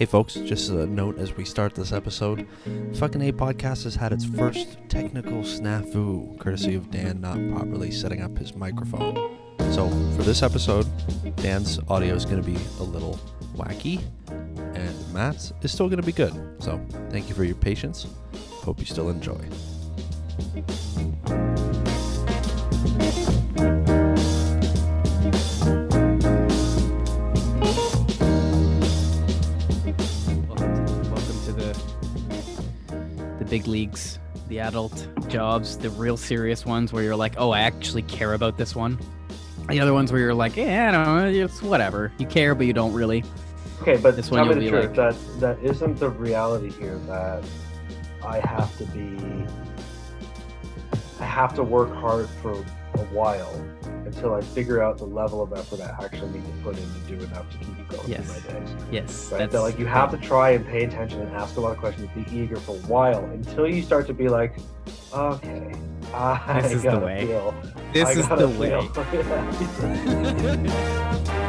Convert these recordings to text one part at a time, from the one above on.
Hey folks, just a note as we start this episode. Fucking A Podcast has had its first technical snafu, courtesy of Dan not properly setting up his microphone. So, for this episode, Dan's audio is going to be a little wacky, and Matt's is still going to be good. So, thank you for your patience. Hope you still enjoy. Big leagues, the adult jobs, the real serious ones where you're like, oh, I actually care about this one. The other ones where you're like, yeah, I don't know, it's whatever. You care, but you don't really. Okay, but This tell one me you'll the be truth. like- That that isn't the reality here. That I have to be. I have to work hard for while until I figure out the level of effort I actually need to put in to do enough to keep me going Yes. through my days. Yes, Right? that's That like you have to try and pay attention and ask a lot of questions, be eager for a while until you start to be like, okay, I This is the gotta way. feel. This I is gotta the way. feel. I'm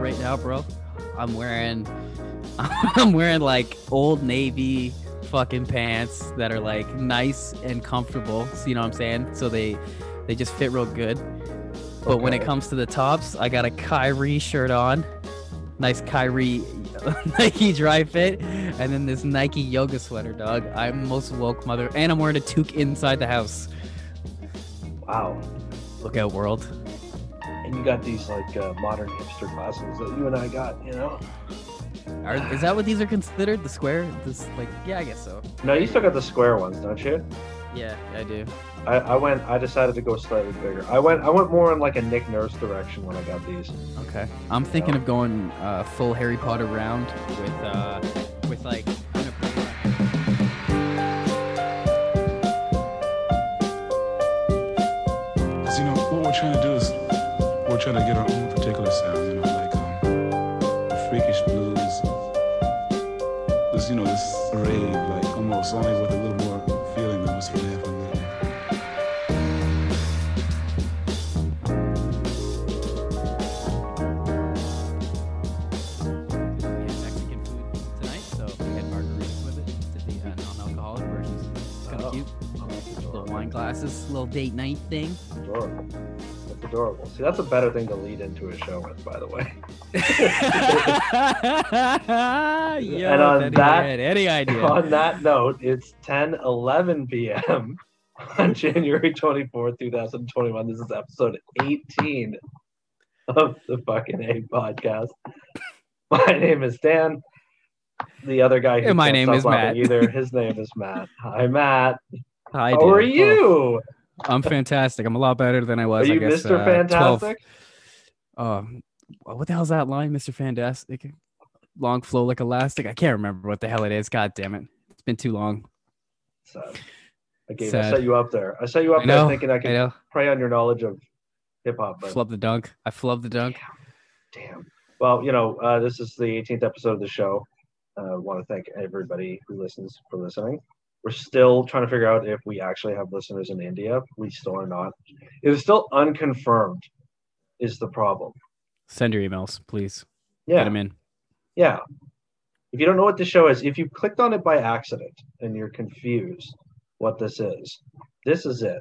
right now, bro. I'm wearing I'm wearing like old navy fucking pants that are like nice and comfortable. So you know what I'm saying? So they they just fit real good. But when it comes to the tops, I got a Kyrie shirt on. Nice Kyrie Nike dry fit. And then this Nike yoga sweater, dog. I'm most woke mother and I'm wearing a toque inside the house. wow. Look out world. And you got these like uh, modern hipster glasses that you and I got, you know? Are, is that what these are considered? The square? This like yeah, I guess so. No, you still got the square ones, don't you? Yeah, I do. I, I went. I decided to go slightly bigger. I went. I went more in like a Nick Nurse direction when I got these. Okay. I'm thinking of going uh, full Harry Potter round with uh with like we're trying to get our own particular sound, you know, like um, the freakish blues. This, you know, this rave, like almost only with a little more feeling than what's really happening. there. we had Mexican food tonight, so we had margaritas with it. The non-alcoholic versions. Kind of cute. Little wine glasses, little date night thing. Adorable. Adorable. See, that's a better thing to lead into a show with, by the way. Yo, And on that- any idea? On that note, it's 10 11 p.m. on January 24th, 2021. This is episode 18 of the fucking A podcast. My name is Dan. The other guy who my name is Matt. Either his name is Matt. Hi, Matt. Hi, How dude. are Oh, you? I'm fantastic. I'm a lot better than I Are was. I guess, Mr. uh, 12 Fantastic? um what the hell's that line mr fantastic long flow like elastic i can't remember what the hell it is god damn it it's been too long Sad. I gave. I set you up there. I set you up I there thinking I i could prey on your knowledge of hip hop, but flub the dunk i flub the dunk Damn. Well, you know, uh, this is the 18th episode of the show. I uh, want to thank everybody who listens for listening. We're still trying to figure out if we actually have listeners in India. We still are not. It is still unconfirmed. Is the problem? send your emails please Yeah. get them in yeah. If you don't know what the show is, if you clicked on it by accident and you're confused what this is, this is it.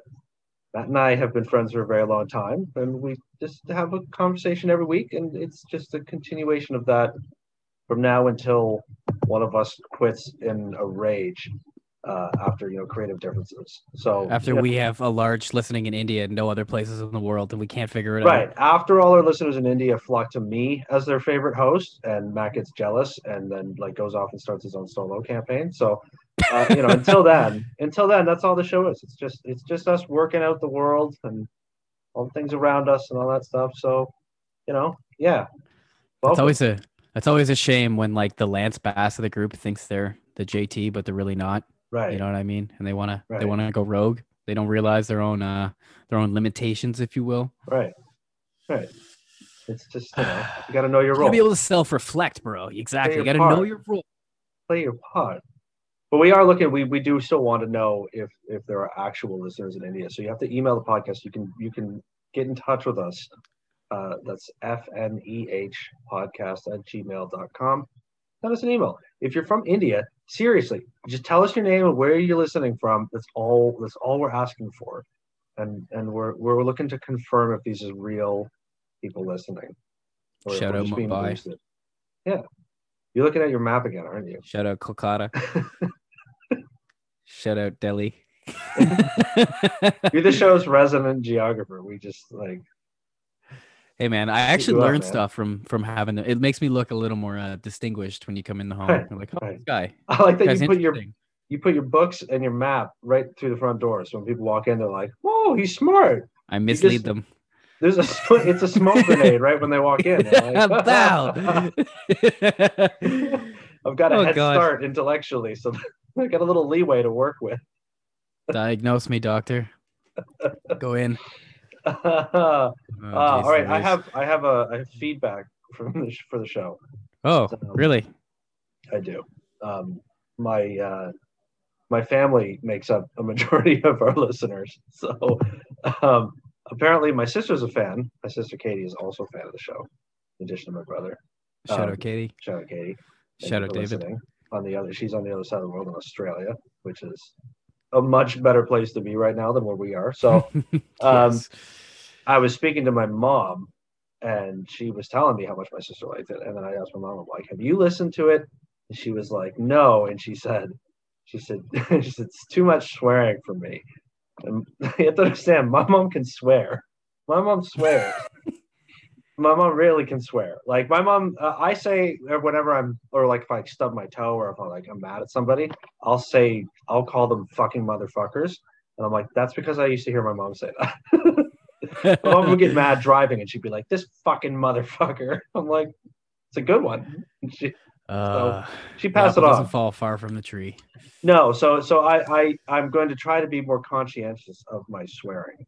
Matt and I have been friends for a very long time, and we just have a conversation every week, and it's just a continuation of that from now until one of us quits in a rage uh, after you know creative differences. So after you know, we have a large listening in india and no other places in the world and we can't figure it right out Right after all our listeners in India flock to me as their favorite host, and Matt gets jealous and then like goes off and starts his own solo campaign. So uh, you know, until then, until then, that's all the show is. It's just it's just us working out the world and all the things around us and all that stuff. So you know, yeah. it's always a it's always a shame when like the lance bass of the group thinks they're the jt but they're really not right. you know what i mean and they want to they want to go rogue They don't realize their own uh their own limitations, if you will. Right. Right. It's just you know you got to know your You role. gotta be able to self-reflect, bro. Exactly. You gotta know your role. play your part. But we are looking. We, we do still want to know if if there are actual listeners in India. So you have to email the podcast. You can you can get in touch with us. Uh, that's fneh podcast at gmail.com. Send us an email. If you're from India, seriously, just tell us your name and where you're listening from. That's all. That's all we're asking for, and and we're we're looking to confirm if these are real people listening. or Shout out Mumbai. boosted. Yeah, you're looking at your map again, aren't you? Shout out Kolkata. Shout out Delhi. You're the show's resident geographer. We just like Hey man, I actually you up, stuff from from having it makes me look a little more uh, distinguished when you come in the home. You're like, oh, right. this guy. I like that you put your you put your books and your map right through the front door. So when people walk in, they're like, "Whoa, he's smart." I mislead just- them. There's a it's a smoke grenade right when they walk in. Like, Bow. I've got a Oh, head gosh. start intellectually, so I got a little leeway to work with. Diagnose me, doctor. Go in. Uh, all jeez I have I have a I have feedback from the sh- for the show. Oh, Um, really? I do. Um, my uh, my family makes up a majority of our listeners. So um, apparently, my sister's a fan. My sister Katie is also a fan of the show, in addition to my brother. Shout um, out Katie. Shout out Katie. Thank Shout out David. listening. On the other, she's on the other side of the world in Australia, which is a much better place to be right now than where we are. So um, I was speaking to my mom, and she was telling me how much my sister liked it. And then I asked my mom, I'm like, "Have you listened to it?" And she was like, "No." And she said, "She said, she said it's too much swearing for me." And you have to understand, my mom can swear. My mom swears. My mom really can swear. Like my mom, uh, I say whenever I'm, or like if I stub my toe, or if I'm like I'm mad at somebody, I'll say, I'll call them fucking motherfuckers. And I'm like, that's because I used to hear my mom say that. my mom would get mad driving and she'd be like, this fucking motherfucker. I'm like, it's a good one. She, Uh, she passed it off. doesn't fall far from the tree. No, so so I, I I'm going to try to be more conscientious of my swearing,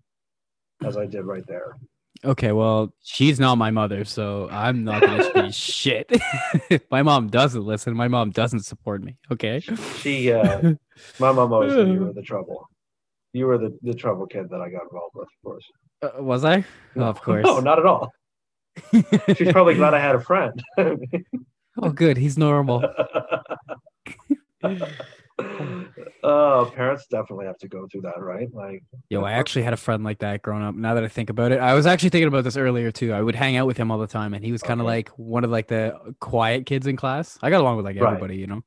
as I did right there. Okay, well, she's not my mother, so I'm not gonna say shit. my mom doesn't listen. My mom doesn't support me. Okay. She, uh, my mom always said you were the trouble. You were the, the trouble kid that I got involved with, of course. Uh, was I? No, of course. No, not at all. She's probably glad I had a friend. oh, good. He's normal. Uh, parents definitely have to go through that, right? Like, Yo, I actually had a friend like that growing up. Now that I think about it, I was actually thinking about this earlier too. I would hang out with him all the time, and he was kind of Okay. like one of like the quiet kids in class. I got along with like Right. everybody, you know,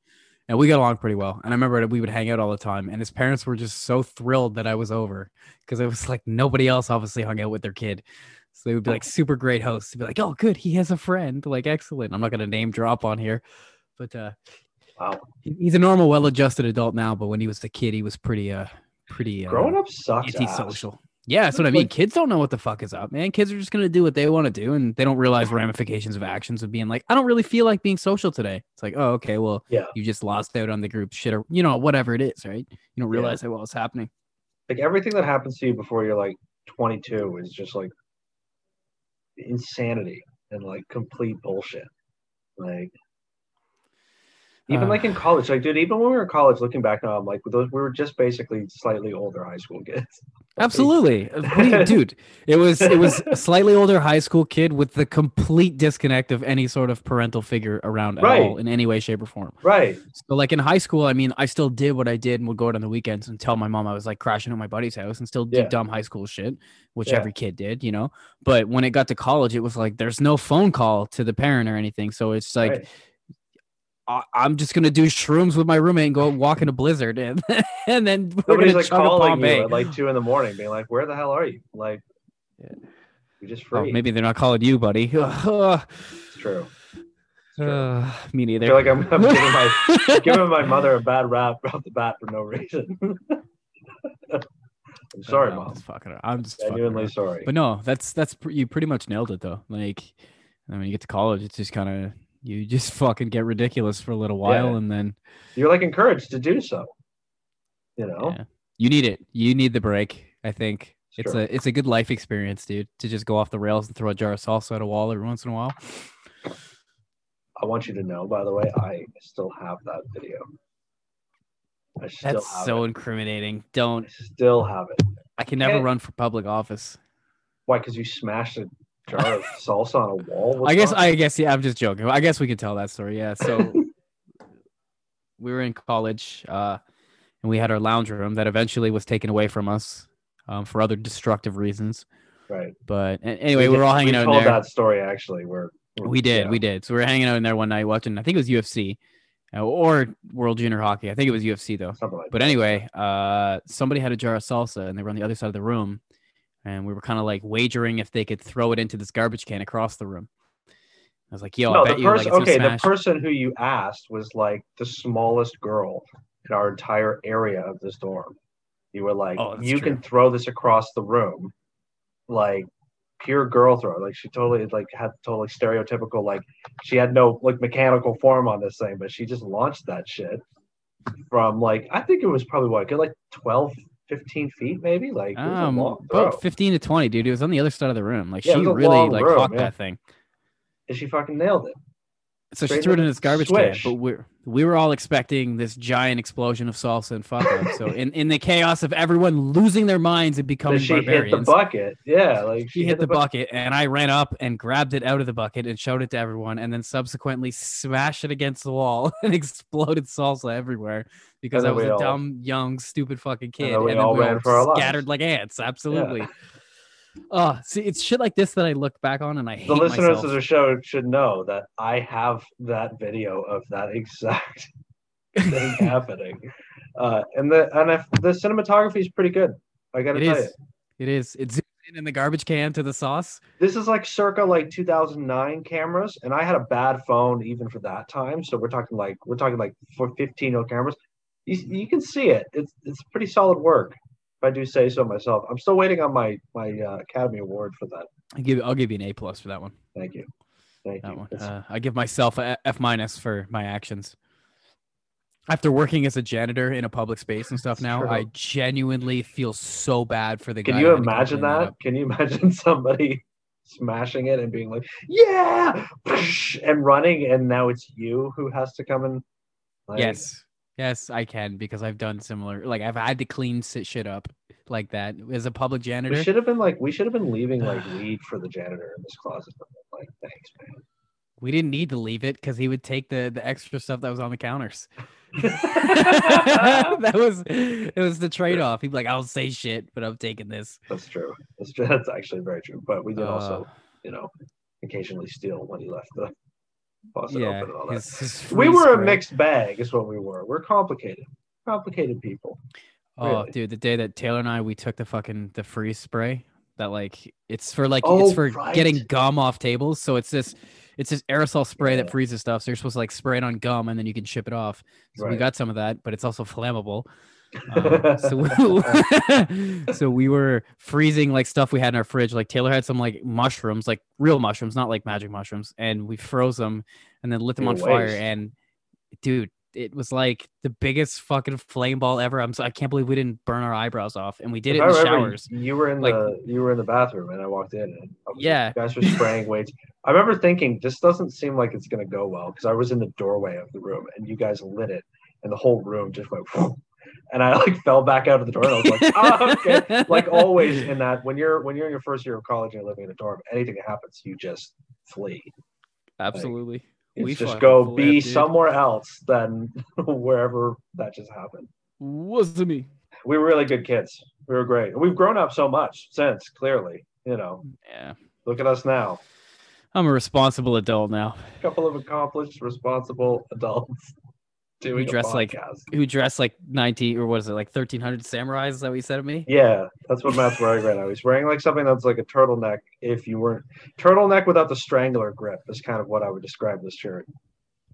and we got along pretty well. And I remember that we would hang out all the time, and his parents were just so thrilled that I was over because it was like nobody else obviously hung out with their kid. So they would be like super great hosts. They'd be like, "Oh, good, he has a friend." Like, excellent. I'm not gonna name drop on here, but uh, wow. he's a normal, well-adjusted adult now. But when he was a kid, he was pretty uh, pretty uh, Growing up sucks. ass. antisocial. Yeah, that's what I mean. Kids don't know what the fuck is up, man. Kids are just gonna do what they want to do, and they don't realize ramifications of actions of being like, I don't really feel like being social today. It's like, oh, okay, well, Yeah. you just lost out on the group shit, or you know, whatever it is, right? You don't Yeah. realize that while it's happening. Like everything that happens to you before you're like 22 is just like insanity and like complete bullshit. Like even Uh. like in college, like dude, even when we were in college, looking back now, I'm like, those we were just basically slightly older high school kids. Absolutely, Uh, what do you- dude. It was it was a slightly older high school kid with the complete disconnect of any sort of parental figure around at all Right. in any way, shape, or form. Right. So like in high school, I mean, I still did what I did and would go out on the weekends and tell my mom I was like crashing at my buddy's house and still do Yeah. dumb high school shit, which Yeah. every kid did, you know. But when it got to college, it was like there's no phone call to the parent or anything. So it's like right. I- I'm just gonna do shrooms with my roommate and go walk in a blizzard and and then Nobody's like calling you at like two in the morning, being like, "Where the hell are you?" Like, Yeah. you're just Oh, maybe they're not calling you, buddy. It's true. Uh, me I neither. feel like I'm, I'm giving my giving my mother a bad rap off the bat for no reason. I'm sorry, I'm mom. just fucking around. I'm just fucking Genuinely sorry. But no, that's that's pr- you pretty much nailed it though. Like, I mean, you get to college, it's just kind of you just fucking get ridiculous for a little while, Yeah. and then You're like encouraged to do so. You know, yeah. You need it. You need the break. I think it's a it's a good life experience, dude. To just go off the rails and throw a jar of salsa at a wall every once in a while. I want you to know, by the way, I still have that video. I still That's so it. incriminating. Don't. I still have it. I can never run for public office. Why? Because you smashed a jar of salsa on a wall. What's I guess wrong? I guess yeah, I'm just joking. I guess we can tell that story. Yeah. So we were in college, uh, and we had our lounge room that eventually was taken away from us um, for other destructive reasons. right. But anyway, we were all hanging we out in there. that story actually. Where where- We did, yeah, we did. So we were hanging out in there one night watching. I think it was UFC uh, or World Junior Hockey. I think it was UFC though. like But that. anyway, uh, somebody had a jar of salsa and they were on the other side of the room, and we were kind of like wagering if they could throw it into this garbage can across the room. I was like, "Yo, no, I bet the you like okay, the person who you asked was like the smallest girl in our entire area of this dorm. You were like, Oh, you true. can throw this across the room, like pure girl throw. Like she totally like had totally stereotypical like she had no like mechanical form on this thing, but she just launched that shit from like I think it was probably what good like 12, 15 feet maybe. Like Um, about fifteen to twenty, dude. It was on the other side of the room. Like Yeah, she really like room, caught yeah. that thing. and she fucking nailed it. So she threw it in this garbage swish. can, but we're we were all expecting this giant explosion of salsa and fuck. So in, in the chaos of everyone losing their minds and becoming Then she hit the bucket. Yeah, like she hit the bucket, and I ran up and grabbed it out of the bucket and showed it to everyone, and then subsequently smashed it against the wall and exploded salsa everywhere because I was a all- dumb, young, stupid fucking kid, then we all ran for our lives. scattered like ants. Absolutely. Oh, see, it's shit like this that I look back on and I hate The listeners myself. of the show should know that I have that video of that exact thing happening. Uh, and the and if the cinematography is pretty good. I gotta It tell is. you. It is. It's in in the garbage can to the sauce. This is like circa like 2009 cameras, and I had a bad phone even for that time. So we're talking like we're talking like for 15 old cameras. You, you can see it. It's it's pretty solid work. I do say so myself. I'm still waiting on my my uh, Academy Award for that. I give. I'll give you an A plus for that one. Thank you. Thank That you. one. Uh, I give myself a F minus for my actions. After working as a janitor in a public space and stuff now. I genuinely feel so bad for the guy. Can you had to come imagine clean that? Can you imagine somebody smashing it and being like, "Yeah!" and running, and now it's you who has to come and like, yes, yes, I can because I've done similar. Like I've had to clean shit up like that as a public We janitor. should have been like, we should have been leaving like weed for the janitor in this closet. Like, thanks, man. We didn't need to leave it because he would take the the extra stuff that was on the counters. that was it was the trade off. He'd be like, "I'll say shit, but I'm taking this." That's true. That's true. That's actually very true. But we did also, Uh, you know, occasionally steal when he left the yeah, open and all that. his- his we were a mixed bag, is what we were. We're complicated, complicated people. Oh, Really? dude, the day that Taylor and I we took the fucking the freeze spray that like it's for like Oh, it's for getting gum off tables. So it's this it's this aerosol spray Yeah. that freezes stuff. So you're supposed to like spray it on gum and then you can ship it off. So we got some of that, but it's also flammable. Um, so we, so we were freezing like stuff we had in our fridge. Like Taylor had some like mushrooms, like real mushrooms, not like magic mushrooms, and we froze them and then lit them on Good fire. And dude, it was like the biggest fucking flame ball ever. I'm so, I can't believe we didn't burn our eyebrows off, and we did If it I in the showers. You were in Like- the you were in the bathroom, and I walked in, and was- Yeah. you guys were spraying weights. I remember thinking this doesn't seem like it's gonna go well because I was in the doorway of the room, and you guys lit it, and the whole room just went, and I like fell back out of the door, and I was like, oh, okay. Like always in that when you're when you're in your first year of college and you're living in a dorm, anything that happens, you just flee. Absolutely. It's We just go be dude. somewhere else than wherever that just happened. Was to me. We were really good kids. We were great. We've grown up so much since, clearly. You know, Yeah. look at us now. I'm a responsible adult now A couple of accomplished, responsible adults doing dress like- who dress like 19 or what is it, like 1300 samurais? Is that what you said to me? Yeah, that's what Matt's wearing right now. He's wearing like something that's like a turtleneck. If you weren't turtleneck without the strangler grip is kind of what I would describe this shirt.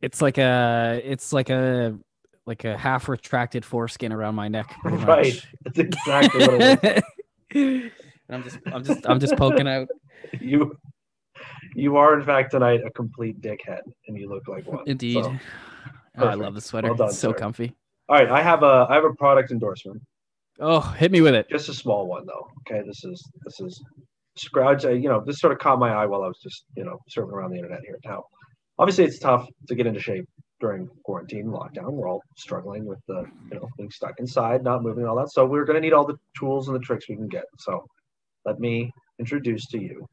It's like a, it's like a, like a half retracted foreskin around my neck. Right. That's exactly what it And I'm just, I'm just, I'm just poking out. You, you are in fact tonight a complete dickhead, and you look like one. Indeed. So, Oh, I love the sweater. Well done, it's so sir. comfy. all right, I have a I have a product endorsement. Oh, hit me with it. just a small one though. Okay, this is this is Scrouge. Uh, you know, this sort of caught my eye while I was just you know surfing around the internet here. Now, obviously, it's tough to get into shape during quarantine lockdown. We're all struggling with the you know being stuck inside, not moving, all that. So we're going to need all the tools and the tricks we can get. So let me introduce to you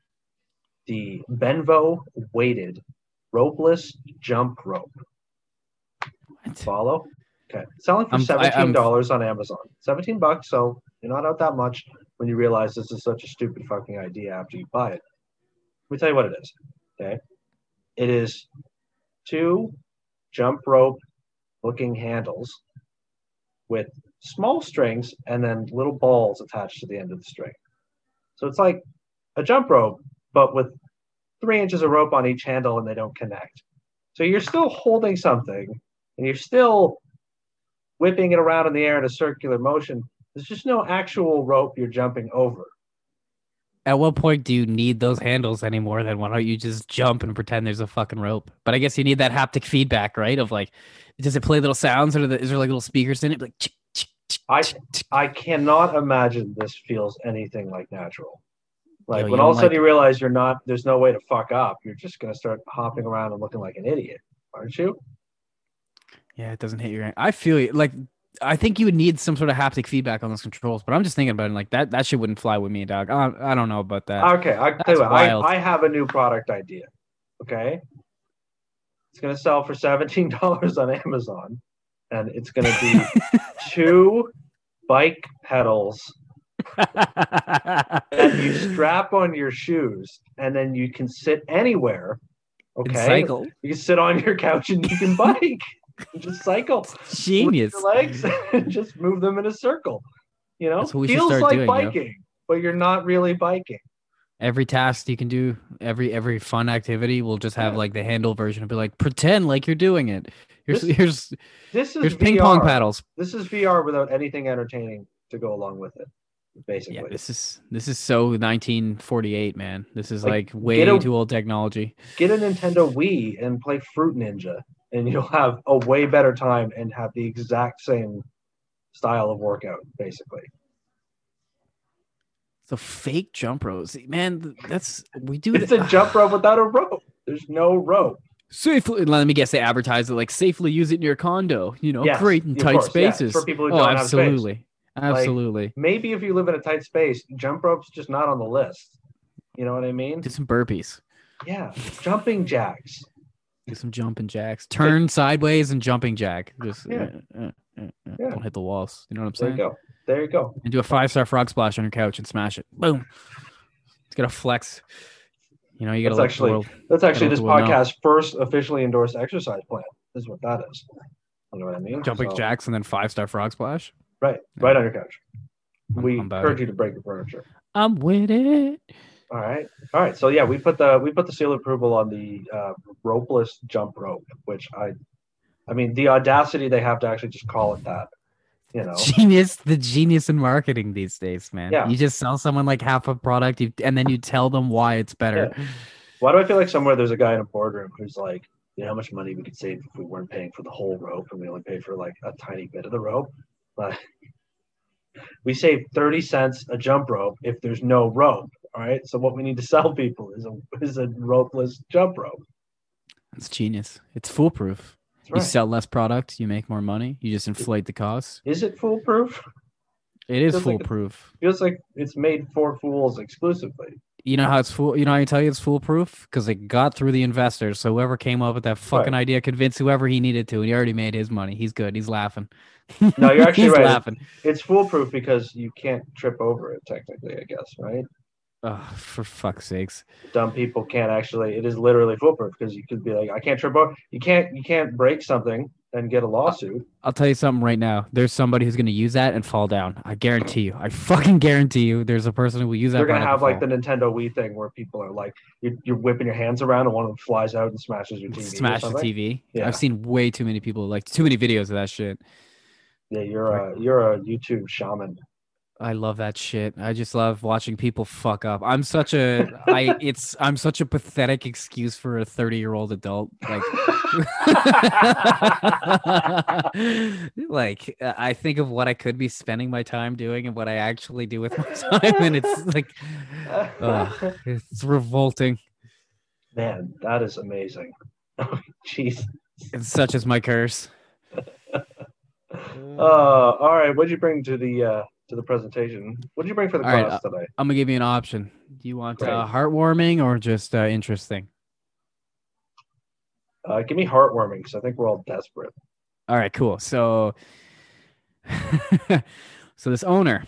the Benvo weighted ropeless jump rope. What? Follow. Okay, selling for I'm- seventeen dollars on Amazon. Seventeen bucks, so you're not out that much when you realize this is such a stupid fucking idea after you buy it. Let me tell you what it is. Okay, it is two jump rope looking handles with small strings and then little balls attached to the end of the string. So it's like a jump rope, but with three inches of rope on each handle and they don't connect. So you're still holding something and you're still whipping it around in the air in a circular motion. There's just no actual rope you're jumping over. At what point do you need those handles anymore? Then why don't you just jump and pretend there's a fucking rope? But I guess you need that haptic feedback, right? Of like, does it play little sounds or is there like little speakers in it? Like, chick, chick, chick, I. I cannot imagine this feels anything like natural. Like Yo, when all of a sudden like- you realize you're not, there's no way to fuck up. You're just gonna start hopping around and looking like an idiot, aren't you? Yeah, it doesn't hit your. I feel you. Like, I think you would need some sort of haptic feedback on those controls. But I'm just thinking about it. Like that, that shit wouldn't fly with me, dog. I, I don't know about that. Okay, I tell you what, I. I have a new product idea. Okay, it's gonna sell for seventeen dollars on Amazon, and it's gonna be two bike pedals that you strap on your shoes, and then you can sit anywhere. Okay, you can sit on your couch and you can bike. Just cycle. Genius. Legs and just move them in a circle. You know, That's what we should feels like doing, biking, but you're not really biking. every task you can do, every every fun activity will just have Yeah. like the handle version and be like, pretend like you're doing it. Here's This- here's This is here's ping pong paddles. This is VR without anything entertaining to go along with it. Basically, Yeah, this is this is so 1948, man. This is Like, like, way a- too old technology. get a Nintendo Wii and play Fruit Ninja, and you'll have a way better time and have the exact same style of workout. Basically, So fake jump ropes, man. That's we do. it's th- a jump rope without a rope. There's no rope. safely. Let me guess. They advertise it like safely use it in your condo. You know, Yes, great in tight course, yeah, spaces. for people who oh, don't have space. absolutely, absolutely. Maybe if you live in a tight space, jump rope's just not on the list. You know what I mean? Do some burpees. Yeah, jumping jacks. Do some jumping jacks. Turn sideways and jumping jack. Just Yeah. uh, uh, uh, uh, Yeah. don't hit the walls. You know what I'm There you saying? go. There you go. And do a five star frog splash on your couch and smash it. Boom. It's gonna flex. You know, you gotta That's actually- world. That's actually this the podcast's first officially endorsed exercise plan. Is what that is. You know what I mean? jumping So- jacks and then five star frog splash. Right, right on your couch. I'm- We I'm encourage it. you to break your furniture. I'm with it. All right, all right. So yeah, we put the we put the seal of approval on the uh, ropeless jump rope, which I, I mean, the audacity they have to actually just call it that. You know, Genius, the genius in marketing these days, man. Yeah. You just sell someone like half a product, you, and then you tell them why it's better. why do I feel like somewhere there's a guy in a boardroom who's like, you know, how much money we could save if we weren't paying for the whole rope and we only pay for like a tiny bit of the rope, but we save 30 cents a jump rope if there's no rope. All right. So what we need to sell people is a is a ropeless jump rope. It's genius. It's foolproof. That's You sell less product, you make more money. You just inflate the cost. Is it foolproof? It is Feels like a- foolproof. Feels like it's made for fools exclusively. You know how it's fool. You know how I tell you it's foolproof because it got through the investors. So whoever came up with that fucking Right. idea convinced whoever he needed to, and he already made his money. He's good. He's laughing. No, you're actually He's right. laughing. It's foolproof because you can't trip over it technically, I guess, right? Oh, for fuck's sakes. Dumb people can't actually it is literally foolproof because you could be like, I can't trip over you can't you can't break something and get a lawsuit. I'll tell you something right now. There's somebody who's going to use that and fall down. I guarantee you. I fucking guarantee you. There's a person who will use that. They're gonna have like the Nintendo Wii thing where people are like you're, you're whipping your hands around and one of them flies out and smashes your. TV. smash the. TV. Yeah. I've seen way too many people like too many videos of that shit. Yeah, you're a you're a YouTube shaman. I love that shit. I just love watching people fuck up. I'm such a I it's I'm such a pathetic excuse for a 30 year old adult. Like like uh, I think of what I could be spending my time doing and what I actually do with my time, and it's like ugh, it's revolting. Man, that is amazing. Oh, jeez. And such is my curse. Uh, all right. What'd you bring to the uh, to the presentation? What did you bring for the All right, class today? I'm gonna give you an option. Do you want uh, heartwarming or just uh, interesting? Uh, give me heartwarming because I think we're all desperate. All right, cool. So, so this owner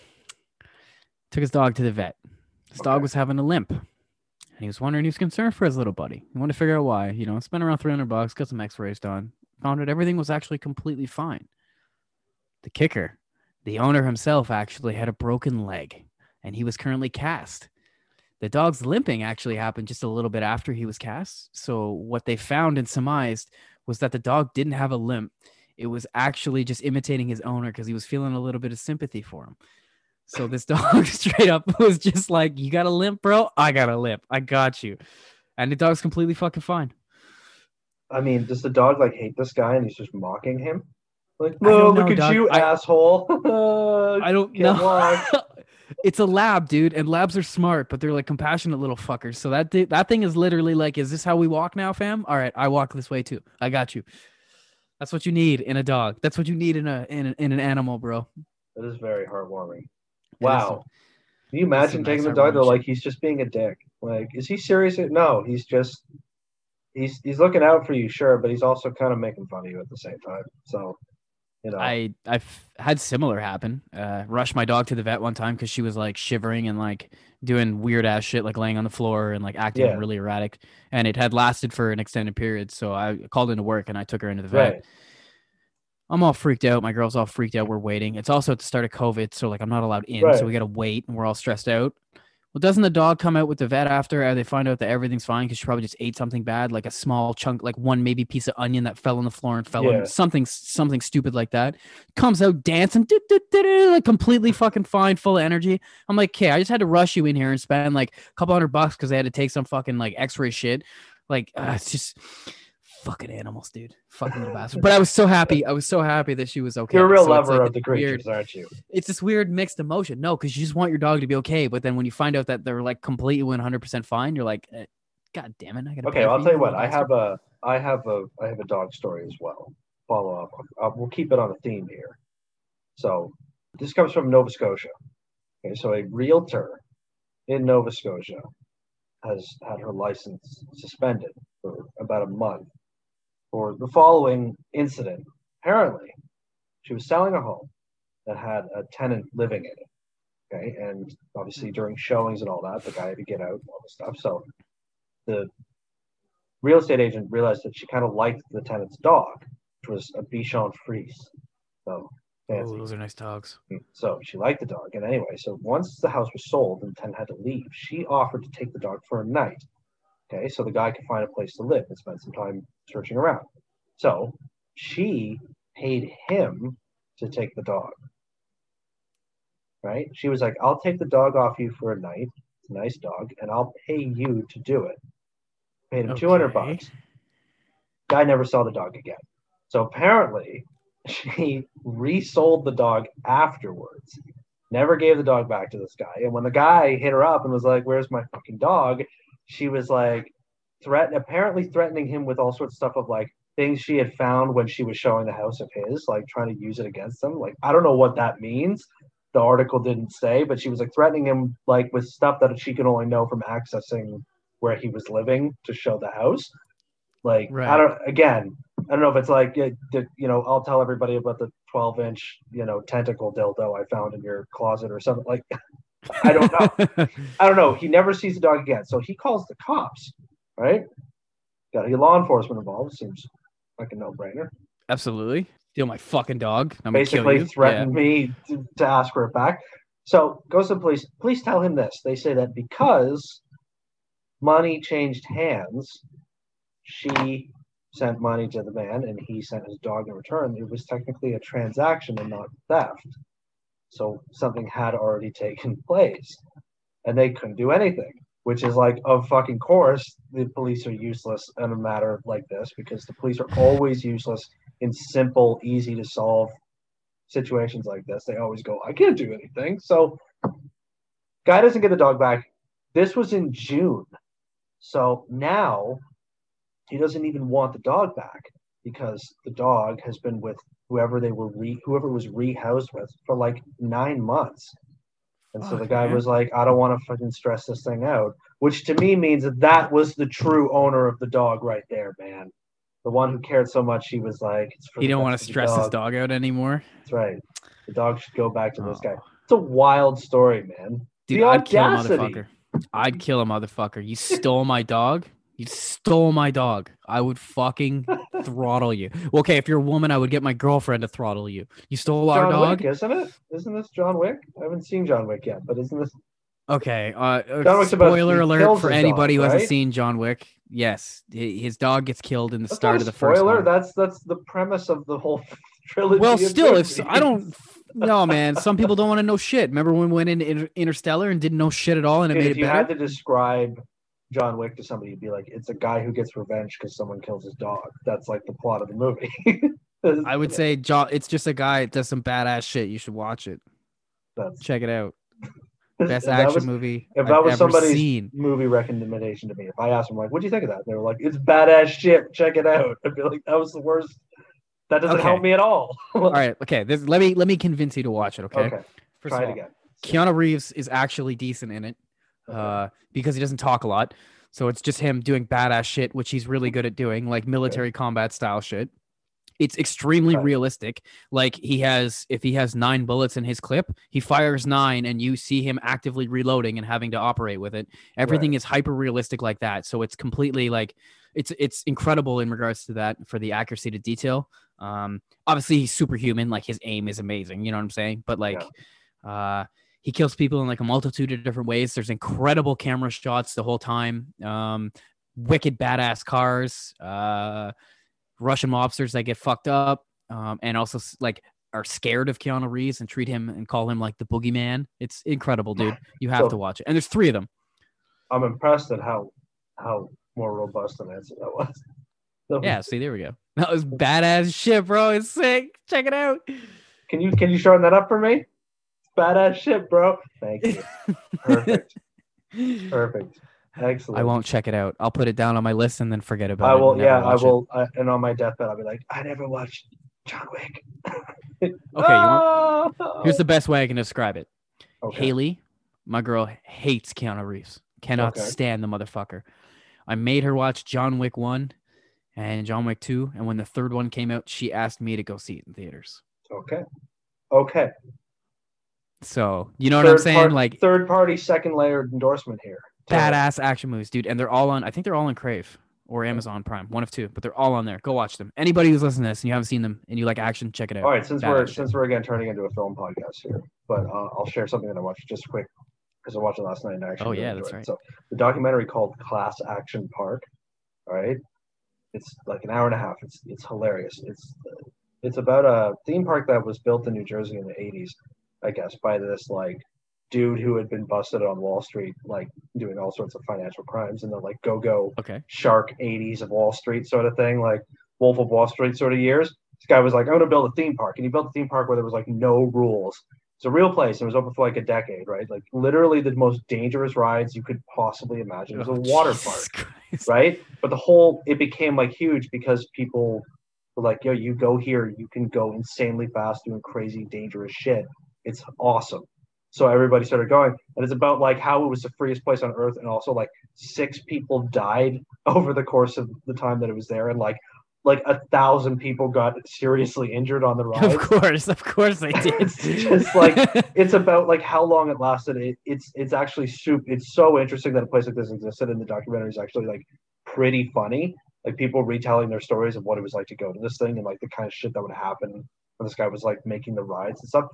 took his dog to the vet. His dog was having a limp, and he was wondering. He was concerned for his little buddy. He wanted to figure out why. You know, spent around three hundred bucks, got some X-rays done, found out everything was actually completely fine. The kicker, the owner himself actually had a broken leg, and he was currently cast. The dog's limping actually happened just a little bit after he was cast. So what they found and surmised was that the dog didn't have a limp. It was actually just imitating his owner because he was feeling a little bit of sympathy for him. So this dog straight up was just like, "You got a limp, bro? I got a limp. I got you." And the dog's completely fucking fine. I mean, does the dog like hate this guy and he's just mocking him? Like, don't know, look at dog. you, I- asshole. I don't know. it's a lab, dude, and labs are smart, but they're like compassionate little fuckers. So that that thing is literally like, "Is this how we walk now, fam? All right, I walk this way too. I got you." That's what you need in a dog. That's what you need in a in, a, in an animal, bro. That is very heartwarming. Wow. Can you imagine taking nice the dog? They're like, he's just being a dick. Like, is he serious? No, he's just he's he's looking out for you, sure, but he's also kind of making fun of you at the same time. So, you know, I I've had similar happen. Uh, rushed my dog to the vet one time because she was like shivering and like doing weird ass shit, like laying on the floor and like acting Yeah. really erratic. And it had lasted for an extended period, so I called into work and I took her into the vet. right. I'm all freaked out. My girl's all freaked out. We're waiting. It's also at the start of COVID, so like I'm not allowed in, Right. so we gotta wait, and we're all stressed out. Well, doesn't the dog come out with the vet after uh, they find out that everything's fine because she probably just ate something bad, like a small chunk, like one maybe piece of onion that fell on the floor and fell Yeah. on something, something stupid like that. Comes out dancing, like completely fucking fine, full of energy. I'm like, okay, I just had to rush you in here and spend like a couple hundred bucks because they had to take some fucking like X-ray shit. Like, uh, it's just fucking animals, dude. Fucking little bastard. But I was so happy. I was so happy that she was okay. You're a real So lover like, of the this weird- creatures, aren't you? it's this weird mixed emotion. No, because you just want your dog to be okay, but then when you find out that they're like completely 100 percent fine, you're like, eh, God damn it, I gotta. Okay, I'll tell you what. I have a I have a I have a dog story as well. Follow up. Uh, we'll keep it on a theme here. So this comes from Nova Scotia. Okay, so a realtor in Nova Scotia has had her license suspended for about a month for the following incident. Apparently, she was selling a home that had a tenant living in it. Okay, and obviously mm-hmm. during showings and all that, the guy had to get out and all this stuff. So the real estate agent realized that she kind of liked the tenant's dog, which was a Bichon Frise. So oh, fancy. Ooh, those are nice dogs. Mm, so she liked the dog. And anyway, so once the house was sold and the tenant had to leave, she offered to take the dog for a night. Okay, so the guy could find a place to live and spend some time searching around. So she paid him to take the dog. Right? She was like, I'll take the dog off you for a night. It's a nice dog, and I'll pay you to do it. Paid him 200 bucks. Guy never saw the dog again. So apparently, she resold the dog afterwards. Never gave the dog back to this guy. And when the guy hit her up and was like, "Where's my fucking dog?" she was like, threaten apparently threatening him with all sorts of stuff of like things she had found when she was showing the house of his, like trying to use it against him. Like I don't know what that means. The article didn't say, but she was like threatening him like with stuff that she could only know from accessing where he was living to show the house. Like I don't again, I don't know if it's like you know, I'll tell everybody about the 12 inch, you know, tentacle dildo I found in your closet or something like I don't know. I don't know. He never sees the dog again. So he calls the cops, right? Got to get law enforcement involved. Seems like a no brainer. Absolutely. Steal my fucking dog. I'm Basically, threatened me to, to ask for it back. So goes to the police. Police tell him this. They say that because money changed hands, she sent money to the man and he sent his dog in return. It was technically a transaction and not theft. So something had already taken place, and they couldn't do anything. Which is like, of fucking course, the police are useless in a matter like this because the police are always useless in simple, easy to solve situations like this. They always go, I can't do anything. So, guy doesn't get the dog back. This was in June. So now he doesn't even want the dog back because the dog has been with whoever they were re whoever was rehoused with for like nine months. And so the guy man. was like, I don't want to fucking stress this thing out, which to me means that that was the true owner of the dog right there, man. The one who cared so much, he was like, it's for He don't want to stress his dog out anymore. That's right. The dog should go back to this Oh. guy. It's a wild story, man. Dude, I'd kill a motherfucker. I'd kill a motherfucker. You stole my dog. You stole my dog. I would fucking throttle you. Okay, if you're a woman, I would get my girlfriend to throttle you. You stole our dog. Wick, isn't it? Isn't this John Wick? I haven't seen John Wick yet, but isn't this? Okay. Uh, uh, John spoiler alert for anybody dog, who hasn't right? seen John Wick. Yes, his dog gets killed in the That's start of the first spoiler. That's that's the premise of the whole trilogy. Well, still, if. I don't, no, man. Some people don't want to know shit. Remember when we went into Inter- Interstellar and didn't know shit at all, and it made if it you better. had to describe John Wick to somebody, you'd be like, "It's a guy who gets revenge because someone kills his dog." That's like the plot of the movie. I would say, John. It's just a guy that does some badass shit. You should watch it. that's Check it out. Best action was- movie if I've that was somebody's seen. movie recommendation to me. If I asked them like, "What do you think of that?" They were like, "It's badass shit. Check it out." I'd be like, "That was the worst. That doesn't Okay. help me at all." All right, okay. This, let me let me convince you to watch it. Okay. okay. First Try of it all, again. Keanu Reeves is actually decent in it, uh, because he doesn't talk a lot. So it's just him doing badass shit, which he's really good at doing, like military combat style shit. It's extremely Right. realistic. Like he has, if he has nine bullets in his clip, he fires nine, and you see him actively reloading and having to operate with it. Everything Right. is hyper realistic like that. So it's completely like it's it's incredible in regards to that for the accuracy to detail. Um, obviously he's superhuman. Like his aim is amazing. You know what I'm saying? But like, uh, he kills people in like a multitude of different ways. There's incredible camera shots the whole time. Um, wicked badass cars. Uh, Russian mobsters that get fucked up. Um, and also like are scared of Keanu Reeves and treat him and call him like the boogeyman. It's incredible, dude. You have So- to watch it. And there's three of them. I'm impressed at how how more robust an answer that was. Was- Yeah. See, there we go. That was badass shit, bro. It's sick. Check it out. Can you can you shorten that up for me? It's badass shit, bro. Thank you. Perfect. Perfect. Excellent. I won't check it out. I'll put it down on my list and then forget about it. I will. and never Yeah, I watch it. will. I, and on my deathbed, I'll be like, I never watched John Wick. Okay, you want, want, here's the best way I can describe it. okay. Haley, my girl, hates Keanu Reeves. Cannot Okay. stand the motherfucker. I made her watch John Wick 1 and John Wick 2. And when the third one came out, she asked me to go see it in theaters. Okay. Okay. So, you know what I'm saying? part- like, third party, second layered endorsement here. badass action movies, dude. And they're all on, I think they're all on Crave or Amazon Prime, one of two, but they're all on there. Go watch them. Anybody who's listening to this and you haven't seen them and you like action, check it out. All right, since Badass we're shit. since we're again turning into a film podcast here, but uh, I'll share something that I watched just quick because I watched it last night and I actually Oh, yeah, enjoyed that's it. right. So the documentary called Class Action Park, all right, it's like an hour and a half. It's it's hilarious. It's it's about a theme park that was built in New Jersey in the '80s, I guess, by this like dude who had been busted on Wall Street, like doing all sorts of financial crimes, and the like go go Okay. shark 80s of Wall Street sort of thing, like Wolf of Wall Street sort of years. This guy was like, I'm to build a theme park. And he built a theme park where there was like no rules. It's a real place. and It was open for like a decade, right? Like literally the most dangerous rides you could possibly imagine. It was Oh, a water Jesus park, Christ. right? But the whole, it became like huge because people were like, yo, you go here, you can go insanely fast doing crazy, dangerous shit. It's awesome. So everybody started going, and it's about like how it was the freest place on earth, and also like six people died over the course of the time that it was there, and like like a thousand people got seriously injured on the ride. Of course. Of course they did. It's just like it's about like how long it lasted. It, it's it's actually soup. It's so interesting that a place like this existed, and the documentary is actually like pretty funny. Like people retelling their stories of what it was like to go to this thing and like the kind of shit that would happen when this guy was like making the rides and stuff.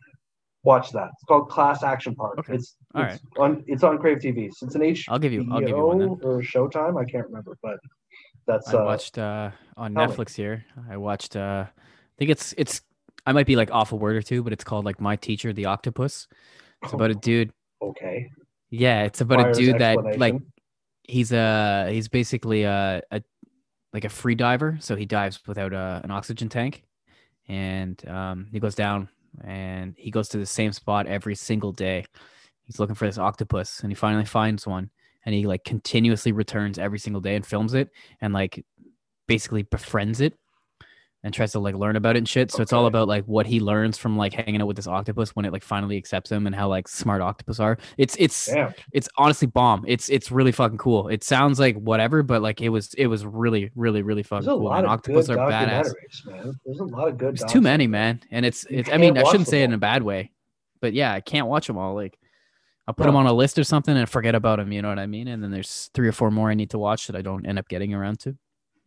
Watch that. It's called Class Action Park. Okay. It's All it's on it's on Crave TV. So it's an H I'll give you I'll give you one then. or Showtime. I can't remember, but that's I uh, watched uh on tell me. Netflix here. I watched uh I think it's it's I might be like off a word or two, but it's called like My Teacher, the Octopus. It's about a dude. Okay. Yeah, it's about Requires a dude that like he's a he's basically a, a like a free diver, so he dives without a, an oxygen tank, and um, he goes down and he goes to the same spot every single day. He's looking for this octopus, and he finally finds one, and he like continuously returns every single day and films it, and like basically befriends it. And tries to like learn about it and shit. So it's all about like what he learns from like hanging out with this octopus when it like finally accepts him and how like smart octopus are. It's it's Damn. it's honestly bomb. It's it's really fucking cool. It sounds like whatever, but like it was it was really really really fucking There's a cool. lot of Octopus good are badass. man. There's a lot of good. There's docs too many, man, and it's it's. I mean, I shouldn't say it in a bad way, but yeah, I can't watch them all. Like I'll put No. them on a list or something and forget about them. You know what I mean? And then there's three or four more I need to watch that I don't end up getting around to.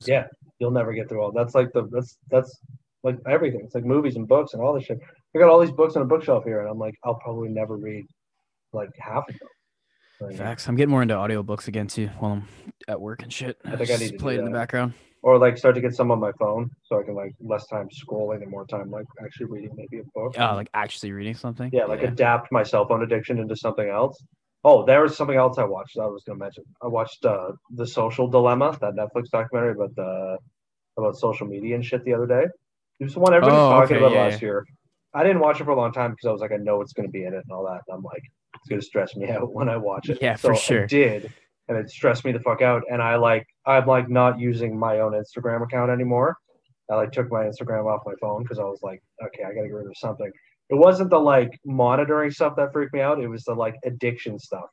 Yeah, you'll never get through all. That's like the that's that's like everything. It's like movies and books and all this shit. I got all these books on a bookshelf here, and I'm like, I'll probably never read like half of them. Like, Facts. I'm getting more into audiobooks again too while I'm at work and shit. I think I need to play it in the background. or like start to get some on my phone, so I can like less time scrolling and more time like actually reading maybe a book. Oh, like actually reading something. yeah, like adapt my cell phone addiction into something else. Oh, there was something else I watched. that I was gonna mention. I watched uh, the Social Dilemma, that Netflix documentary about the about social media and shit the other day. It was the one everybody was Oh, talking okay, about yeah, last year. I didn't watch it for a long time because I was like, I know it's gonna be in it and all that. And I'm like, it's gonna stress me out when I watch it. Yeah, so for I sure. did, and it stressed me the fuck out. And I like, I'm like not using my own Instagram account anymore. I like took my Instagram off my phone because I was like, okay, I gotta get rid of something. It wasn't the like monitoring stuff that freaked me out. It was the like addiction stuff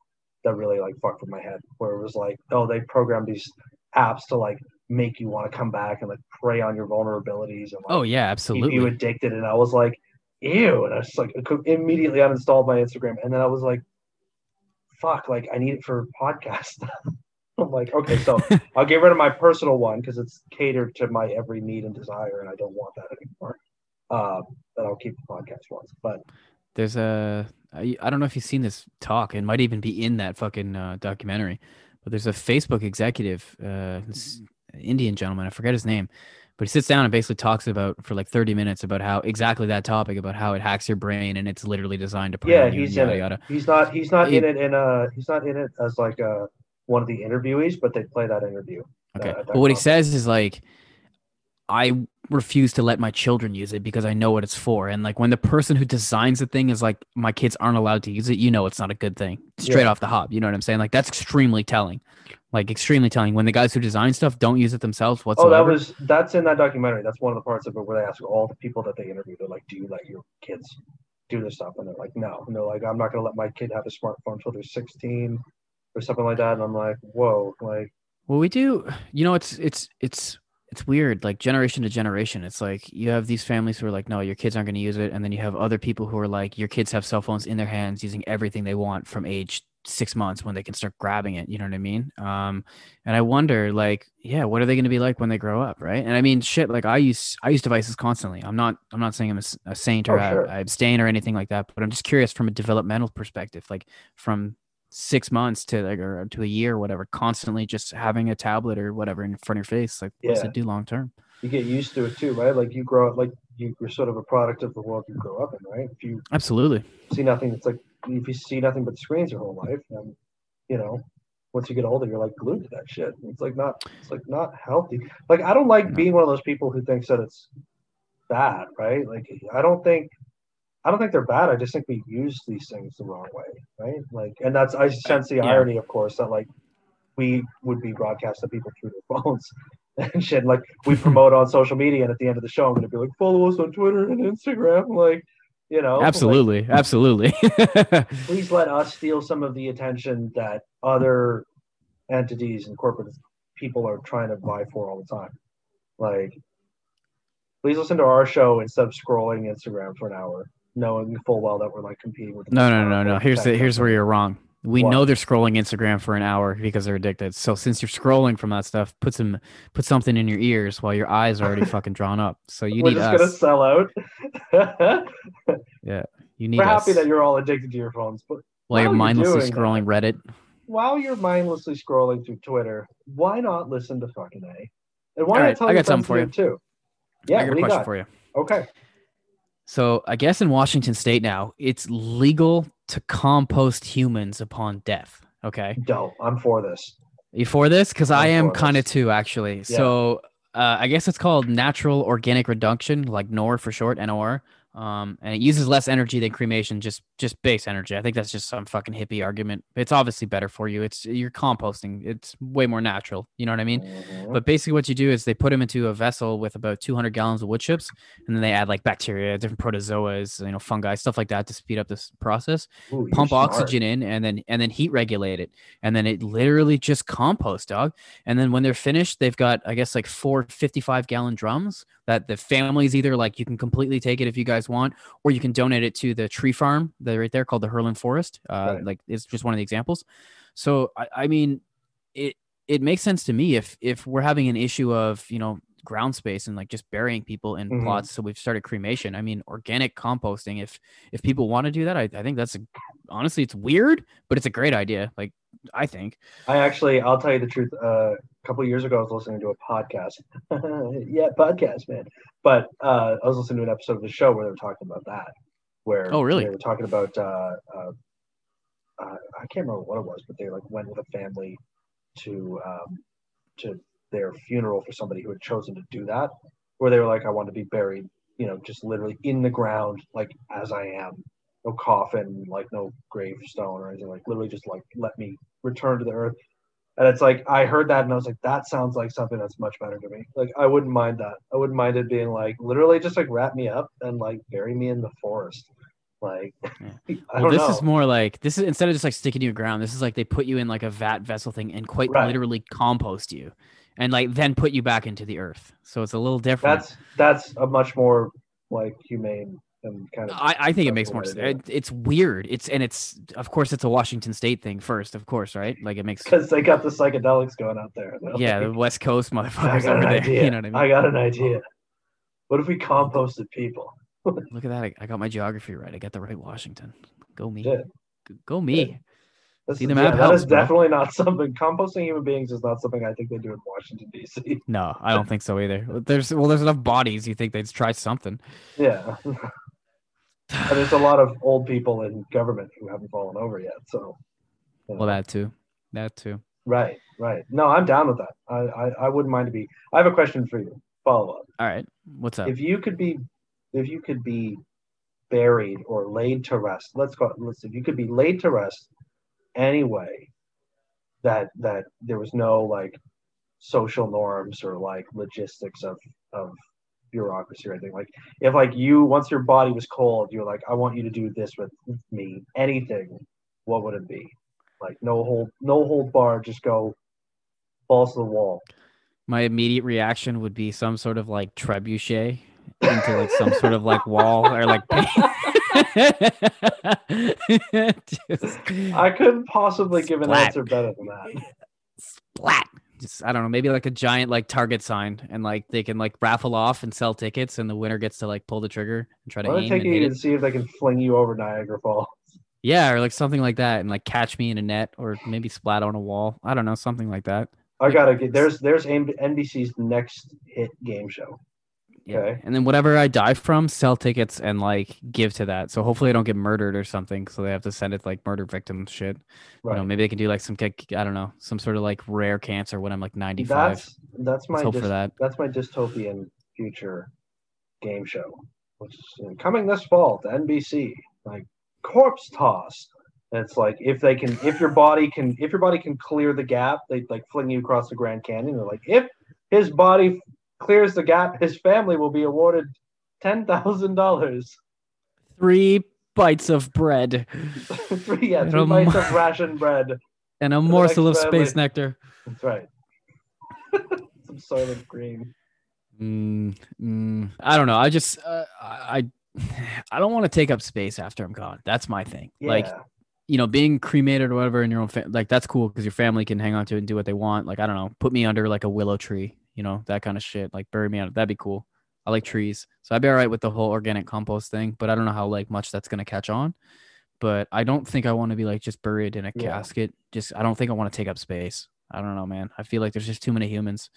that really like fucked with my head. Where it was like, oh, they programmed these apps to like make you want to come back and like prey on your vulnerabilities and like, Oh yeah, keep absolutely. you addicted. And I was like, ew. And I was like immediately uninstalled my Instagram. And then I was like, fuck, like I need it for podcast. I'm like, okay, so I'll get rid of my personal one because it's catered to my every need and desire, and I don't want that anymore. Uh, but I'll keep the podcast ones. But There's a I, I don't know if you've seen this talk. It might even be in that fucking uh, documentary. But there's a Facebook executive, uh, this Indian gentleman. I forget his name, but he sits down and basically talks about for like 30 minutes about how exactly that topic about how it hacks your brain and it's literally designed to yeah, he's in yada it. yada. He's not. He's not in It- in uh He's not in it as like uh one of the interviewees, but they play that interview. Okay. that but what he says is like, I refuse to let my children use it because I know what it's for. And like when the person who designs the thing is like, my kids aren't allowed to use it, you know, it's not a good thing. Straight Yeah. off the hop. You know what I'm saying? Like that's extremely telling. Like extremely telling. When the guys who design stuff don't use it themselves what's Oh, that was that's in that documentary. That's one of the parts of it where they ask all the people that they interview. They're like, "Do you let your kids do this stuff?" And they're like, "No." And they're like, "I'm not gonna let my kid have a smartphone until they're 16 or something like that." And I'm like, "Whoa!" Like, Well, we do. You know, it's it's it's it's weird. Like generation to generation, it's like you have these families who are like, no, your kids aren't going to use it, and then you have other people who are like, your kids have cell phones in their hands, using everything they want from age six months when they can start grabbing it. You know what I mean? Um, and I wonder, like, yeah, what are they going to be like when they grow up, right? And I mean, shit, like I use I use devices constantly. I'm not I'm not saying I'm a saint or Oh, I. I abstain or anything like that, but I'm just curious from a developmental perspective, like from six months to like or to a year or whatever constantly just having a tablet or whatever in front of your face like what does it do long term you get used to it too, right? Like you grow up, like you, you're sort of a product of the world you grow up in, right? If you absolutely see nothing, it's like if you see nothing but screens your whole life, then you know, once you get older, you're like glued to that shit. It's like not, it's like not healthy. Like I don't like No. being one of those people who thinks that it's bad, right? Like I don't think, I don't think they're bad. I just think we use these things the wrong way, right? Like, and that's I sense the Yeah. irony, of course, that like we would be broadcasting people through their phones. And shit, like we promote on social media, and at the end of the show, I'm gonna be like, follow us on Twitter and Instagram, like, you know, like, absolutely absolutely please let us steal some of the attention that other entities and corporate people are trying to vie for all the time. Like, please listen to our show instead of scrolling Instagram for an hour, knowing full well that we're like competing with. no no no no here's the, here's where you're wrong we What? know they're scrolling instagram for an hour because they're addicted so since you're scrolling from that stuff put some put something in your ears while your eyes are already fucking drawn up so you we're need just gonna sell out. Yeah, you need we're us happy that you're all addicted to your phones, but while you're mindlessly doing scrolling reddit while you're mindlessly scrolling through Twitter, why not listen to fucking A? And why All not tell I got something for it too? Yeah, i got a you question got? for you Okay. So I guess in Washington State now, it's legal to compost humans upon death. Okay. Dope. I'm for this. You for this? Because I I'm kind of too, actually. So uh, I guess it's called natural organic reduction, like NOR for short, NOR. Um, and it uses less energy than cremation, just just base energy. I think that's just some fucking hippie argument. It's obviously better for you. It's you're composting. It's way more natural. You know what I mean? Mhm. But basically, what you do is they put them into a vessel with about 200 gallons of wood chips, and then they add like bacteria, different protozoas, you know, fungi, stuff like that to speed up this process. Ooh, Pump oxygen in, and then and then heat regulate it, and then it literally just compost, dog. And then when they're finished, they've got I guess like four 55 gallon drums that the families either like you can completely take it if you guys want, or you can donate it to the tree farm that right there called the Herland Forest. Uh, Right. Like it's just one of the examples. So I, I mean, it it makes sense to me if if we're having an issue of you know ground space and like just burying people in Mhm. plots so we've started cremation i mean organic composting if if people want to do that i, I think that's a honestly it's weird but it's a great idea like i think I actually, I'll tell you the truth. Uh, a couple of years ago, I was listening to a podcast. yeah, podcast, man. But uh, I was listening to an episode of the show where they were talking about that. Where Oh, really? They were talking about. Uh, uh, uh, I can't remember what it was, but they like went with a family to um, to their funeral for somebody who had chosen to do that. Where they were like, I want to be buried, you know, just literally in the ground, like as I am. No coffin, like no gravestone or anything. Like literally, just like let me return to the earth. And it's like I heard that and I was like, that sounds like something that's much better to me. Like I wouldn't mind that. I wouldn't mind it being like literally just like wrap me up and like bury me in the forest. Like I well this know. is more like this is instead of just like sticking to your ground this is like they put you in like a vat vessel thing and quite Right. literally compost you and like then put you back into the earth so it's a little different that's that's a much more like humane and kind of I, I think it makes more sense. It, it's weird. It's and it's of course it's a Washington State thing first, of course, right? Like it makes because they got the psychedelics going out there. They're yeah, the West Coast I motherfuckers got over an there. idea. You know what I mean? I got an idea. What if we composted people? Look at that. I, I got my geography right. I got the right Washington. Go me. G- Go me. This See, the map yeah, that helps, is bro. definitely not something. Composting human beings is not something I think they do in Washington D.C. No, I don't think so either. There's well, there's enough bodies. You think they'd try something? Yeah, and there's a lot of old people in government who haven't fallen over yet. So, you Well, that too. That too. right, right. No, I'm down with that. I, I, I wouldn't mind to be. I have a question for you. Follow up. All right. What's up? If you could be, if you could be buried or laid to rest, let's go. Let's. If you could be laid to rest anyway, that that there was no like social norms or like logistics of of bureaucracy or anything. Like if like you once your body was cold, you're like, I want you to do this with me. Anything, what would it be? Like no hold, no hold bar. Just go balls to the wall. My immediate reaction would be some sort of like trebuchet into like some sort of like wall or like. Just I couldn't possibly give an answer better than that. splat. Just I don't know, maybe like a giant like target sign, and like they can like raffle off and sell tickets, and the winner gets to like pull the trigger and try to aim take and it. and see if they can fling you over Niagara Falls. Yeah, or like something like that, and like catch me in a net, or maybe splat on a wall. I don't know, something like that. I gotta get there's there's NBC's next hit game show. Yeah. Okay. And then whatever I die from, sell tickets and like give to that. So hopefully I don't get murdered or something. So they have to send it to, like murder victim shit. Right. You know, maybe they can do like some kick. I don't know, some sort of like rare cancer when I'm like 95. that's that's my Let's for that. that's my dystopian future game show, which is you know, coming this fall to NBC. Like corpse toss. It's like if they can if your body can if your body can clear the gap, they like fling you across the Grand Canyon. They're like if his body clears the gap, his family will be awarded ten thousand dollars. Three bites of bread three, yeah, three bites mo- of ration bread. and a morsel of next space family. nectar. That's right. Some of green. Mm, mm, I don't know. I just uh, I I don't want to take up space after I'm gone. That's my thing. Yeah. Like you know, being cremated or whatever in your own fa- like that's cool because your family can hang on to it and do what they want. Like I don't know, put me under like a willow tree, you know, that kind of shit. Like bury me on That'd be cool. I like trees, so I'd be all right with the whole organic compost thing. But I don't know how like much that's gonna catch on. But I don't think I want to be like just buried in a Yeah. casket. Just I don't think I want to take up space. I don't know, man. I feel like there's just too many humans.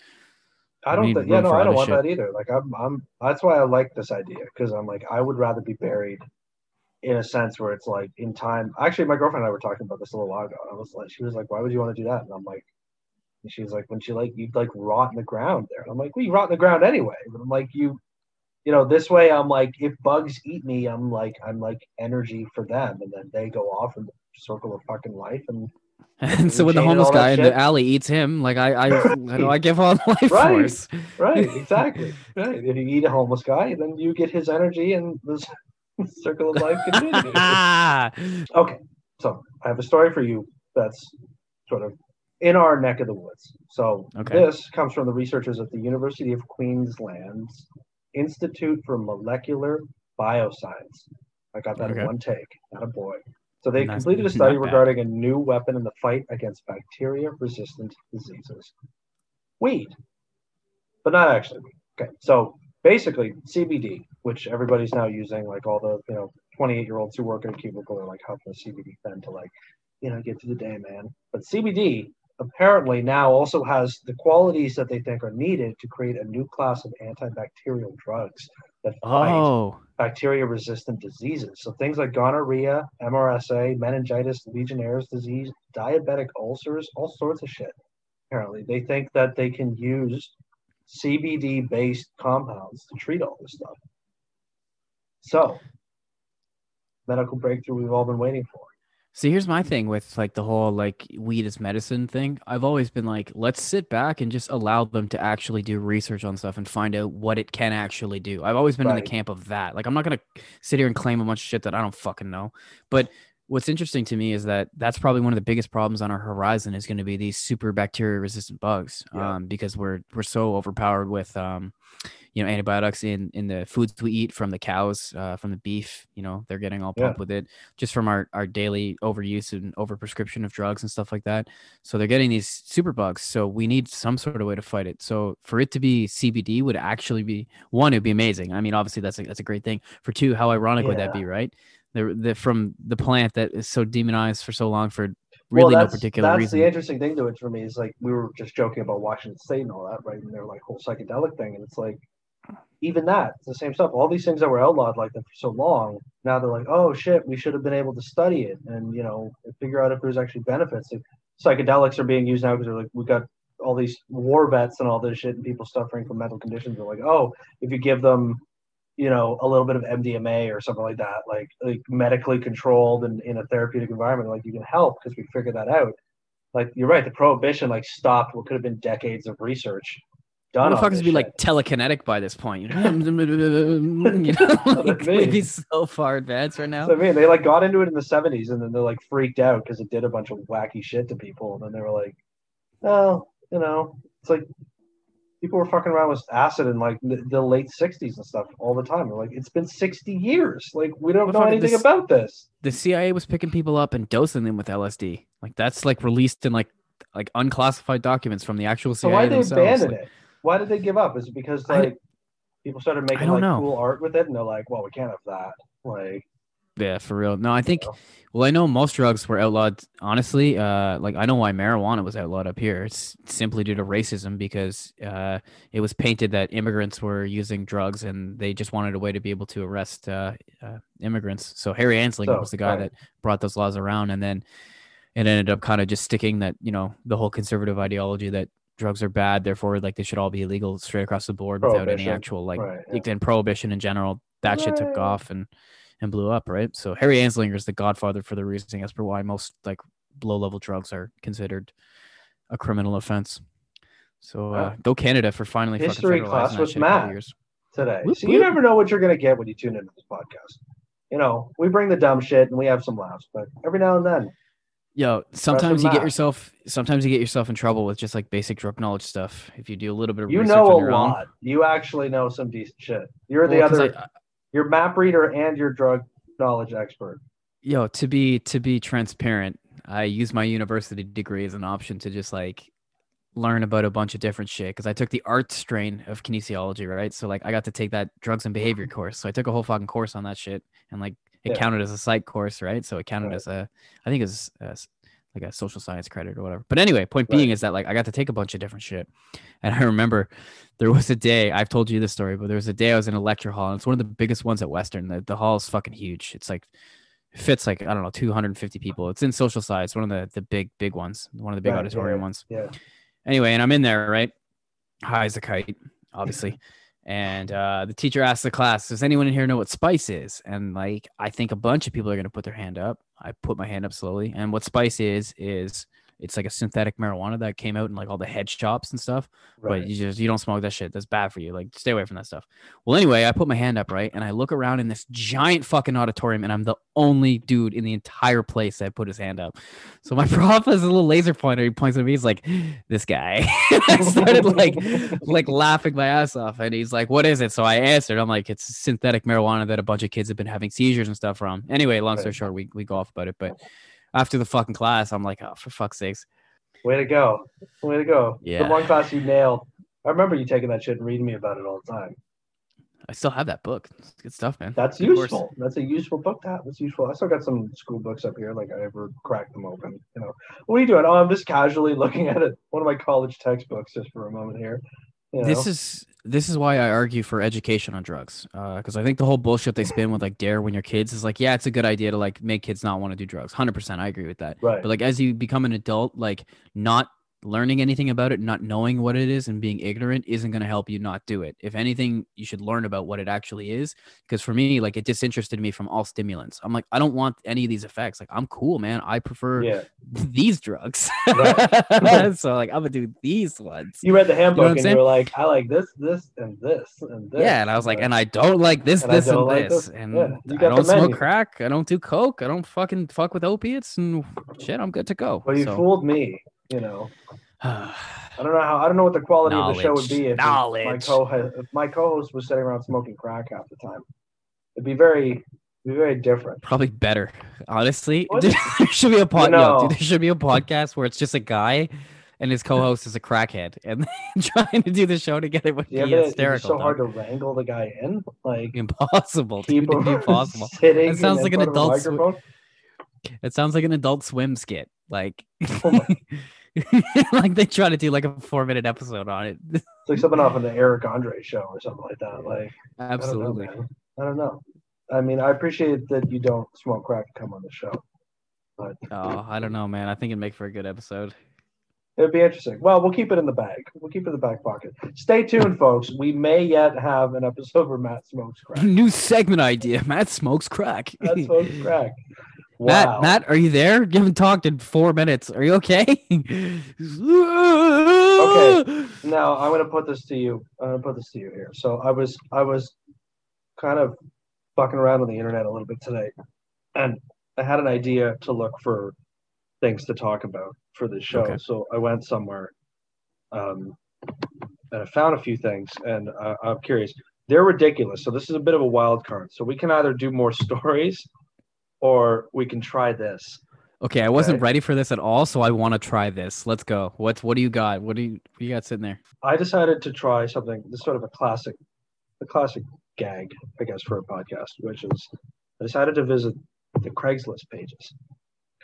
I don't think. Yeah, no, I don't want shit. that either. Like I'm, I'm. That's why I like this idea because I'm like I would rather be buried in a sense where it's like in time. Actually, my girlfriend and I were talking about this a little while ago. I was like, she was like, "Why would you want to do that?" And I'm like, and she's like, "When she like you'd like rot in the ground there." And I'm like, "We rot in the ground anyway." But I'm like, you, you know, this way I'm like, if bugs eat me, I'm like, I'm like energy for them, and then they go off in the circle of fucking life and And so when the homeless guy in the alley eats him, like I, I, I know I give on life Right. force. Right, exactly. right. If you eat a homeless guy, then you get his energy and the circle of life continues. okay, so I have a story for you that's sort of in our neck of the woods. So Okay. this comes from the researchers at the University of Queensland's Institute for Molecular Bioscience. I got that Okay. in one take, not a boy. So they completed a study regarding a new weapon in the fight against bacteria-resistant diseases. Weed, but not actually weed. Okay, so basically CBD, which everybody's now using, like all the you know 28 year olds who work in a cubicle are like huffing a CBD pen to like you know get to the day, man. But CBD apparently now also has the qualities that they think are needed to create a new class of antibacterial drugs that fight Oh, bacteria resistant diseases. So things like gonorrhea, MRSA, meningitis, Legionnaire's disease, diabetic ulcers, all sorts of shit. Apparently, they think that they can use CBD based compounds to treat all this stuff. So, medical breakthrough we've all been waiting for. See, here's my thing with like the whole like weed is medicine thing. I've always been like, let's sit back and just allow them to actually do research on stuff and find out what it can actually do. I've always been in the camp of that. Like, I'm not gonna sit here and claim a bunch of shit that I don't fucking know. But what's interesting to me is that that's probably one of the biggest problems on our horizon is going to be these super bacteria resistant bugs, Yeah. um, because we're we're so overpowered with um, you know, antibiotics in in the foods we eat from the cows, uh, from the beef. You know, they're getting all Yeah. pumped with it just from our, our daily overuse and overprescription of drugs and stuff like that. So they're getting these super bugs. So we need some sort of way to fight it. So for it to be CBD would actually be one, it'd be amazing. I mean, obviously that's a, that's a great thing. For two, how ironic would that be, right? The, the from the plant that is so demonized for so long for Well, really no that's, particular that's reason. the interesting thing to it for me is like we were just joking about Washington State and all that, right? And their like whole psychedelic thing, and it's like even that, it's the same stuff. All these things that were outlawed like that for so long, now they're like, oh shit, we should have been able to study it and you know figure out if there's actually benefits. Like, psychedelics are being used now because they're like we got all these war vets and all this shit and people suffering from mental conditions. They're like, oh, if you give them you know, a little bit of MDMA or something like that, like like medically controlled and in a therapeutic environment, like you can help because we figured that out. Like you're right, the prohibition like stopped what could have been decades of research done. on Motherfuckers would be like telekinetic by this point. You know, you know like, be so far advanced right now. So, I mean, they like got into it in the 70s and then they're like freaked out because it did a bunch of wacky shit to people. And then they were like, oh, you know, it's like people were fucking around with acid in like the, the late 60s and stuff all the time. They're like, it's been 60 years. Like, we don't know anything this- about this. the CIA was picking people up and dosing them with LSD. Like that's like released in like like unclassified documents from the actual CIA. So why did they abandon Like, it? Why did they give up? Is it because I- like people started making like know. cool art with it and they're like, well, we can't have that. Like, yeah, for real. No, I think. know? Well, I know most drugs were outlawed. Honestly, uh, like I know why marijuana was outlawed up here. It's simply due to racism because uh, it was painted that immigrants were using drugs and they just wanted a way to be able to arrest uh, uh, immigrants. So Harry Anslinger So, was the guy right. that brought those laws around, and then it ended up kind of just sticking that you know the whole conservative ideology that drugs are bad, therefore like they should all be illegal straight across the board without any actual like right. yeah. and prohibition in general that shit took off and and blew up right so harry anslinger is the godfather for the reasoning as per why most like low level drugs are considered a criminal offense so uh, Wow. go canada for finally History class with Matt. today. Whoop, so you never know what you're gonna get when you tune into this podcast. You know, we bring the dumb shit and we have some laughs, but every now and then, Yo, sometimes you get yourself sometimes you get yourself in trouble with just like basic drug knowledge stuff if you do a little bit of you research know a your own. lot. You actually know some decent shit. You're the other. I- you're map reader and you're drug knowledge expert. yo to be to be transparent i use my university degree as an option to just like learn about a bunch of different shit because i took the art strain of kinesiology right so like i got to take that drugs and behavior course so i took a whole fucking course on that shit and like it Yeah. counted as a psych course right so it counted Right. as a i think it was uh, like a social science credit or whatever. But anyway, point Right. being is that like I got to take a bunch of different shit. And I remember there was a day, I've told you this story, but there was a day I was in a lecture hall and it's one of the biggest ones at Western. The, the hall is fucking huge. It's like fits like I don't know 250 people. It's in social science, one of the the big big ones, one of the big Right, auditorium yeah. ones. Yeah. Anyway, and I'm in there, right? High as a kite, obviously. And uh, the teacher asked the class, "Does anyone in here know what spice is?" And like, I think a bunch of people are gonna put their hand up. I put my hand up slowly, and what spice is is it's like a synthetic marijuana that came out in like all the head shops and stuff Right. but you just you don't smoke that shit. That's bad for you. Like stay away from that stuff. Well, anyway, I put my hand up right, and I look around in this giant fucking auditorium, and I'm the only dude in the entire place that put his hand up. So my prof has a little laser pointer. He points at me. He's like, "This guy." I started like like laughing my ass off, and he's like, "What is it?" So I answered. I'm like, "It's synthetic marijuana that a bunch of kids have been having seizures and stuff from." Anyway, long story short, we we go off about it, but. After the fucking class, I'm like, oh, for fuck's sakes. Way to go. Way to go. Yeah. The one class you nailed. I remember you taking that shit and reading me about it all the time. I still have that book. It's good stuff, man. That's Good course. useful. That's a useful book That. That's useful. I still got some school books up here. Like I ever cracked them open. You know, what are you doing? Oh, I'm just casually looking at it. One of my college textbooks just for a moment here. You this is this is why I argue for education on drugs. Uh, because I think the whole bullshit they spin with like dare when you're kids is like, yeah, it's a good idea to like make kids not want to do drugs. Hundred percent, I agree with that. right. But like as you become an adult, like not learning anything about it, not knowing what it is, and being ignorant isn't going to help you not do it. If anything, you should learn about what it actually is. Because for me, like it disinterested me from all stimulants. I'm like, I don't want any of these effects. Like I'm cool, man. I prefer yeah. these drugs. Right. so like I'm gonna do these ones. You read the handbook what I'm and saying? you were like, I like this, this, and this, and this. Yeah, and I was like, and I don't like this, And this, and like this, this. and Yeah, I don't smoke crack. I don't do coke. I don't fucking fuck with opiates and shit. I'm good to go. Well, you So- fooled me. You know, I don't know how. I don't know what the quality of the show would be if my co if my co-host was sitting around smoking crack half the time. It'd be very, be very different. Probably better, honestly. There should be a pod. No. dude, there should be a podcast where it's just a guy, and his co-host is a crackhead, and trying to do the show together would Yeah, be but it's hysterical. so dog. hard to wrangle the guy in. Like Impossible. Dude, it'd be him impossible. That sounds like an front of a adult sw- It sounds like an adult swim skit. Like, Oh like they try to do like a four-minute episode on it. It's like something off of the Eric Andre show or something like that. Like Absolutely. I don't know. I don't know. I mean, I appreciate that you don't smoke crack and come on the show. But Oh, I don't know, man. I think it'd make for a good episode. It'd be interesting. Well, we'll keep it in the bag. We'll keep it in the back pocket. Stay tuned, folks. We may yet have an episode where Matt smokes crack. New segment idea. Matt smokes crack. Matt smokes crack. Matt, Wow. Matt, are you there? You haven't talked in four minutes. Are you okay? Okay. Now I'm gonna put this to you. I'm gonna put this to you here. So I was I was kind of fucking around on the internet a little bit today, and I had an idea to look for things to talk about for this show. Okay. So I went somewhere, um, and I found a few things, and uh, I'm curious. They're ridiculous. So this is a bit of a wild card. So we can either do more stories, or we can try this. Okay, I wasn't Okay. ready for this at all, so I want to try this. Let's go. What's what do you got? What do you what do you got sitting there? I decided to try something. This is sort of a classic, a classic gag, I guess, for a podcast, which is I decided to visit the Craigslist pages.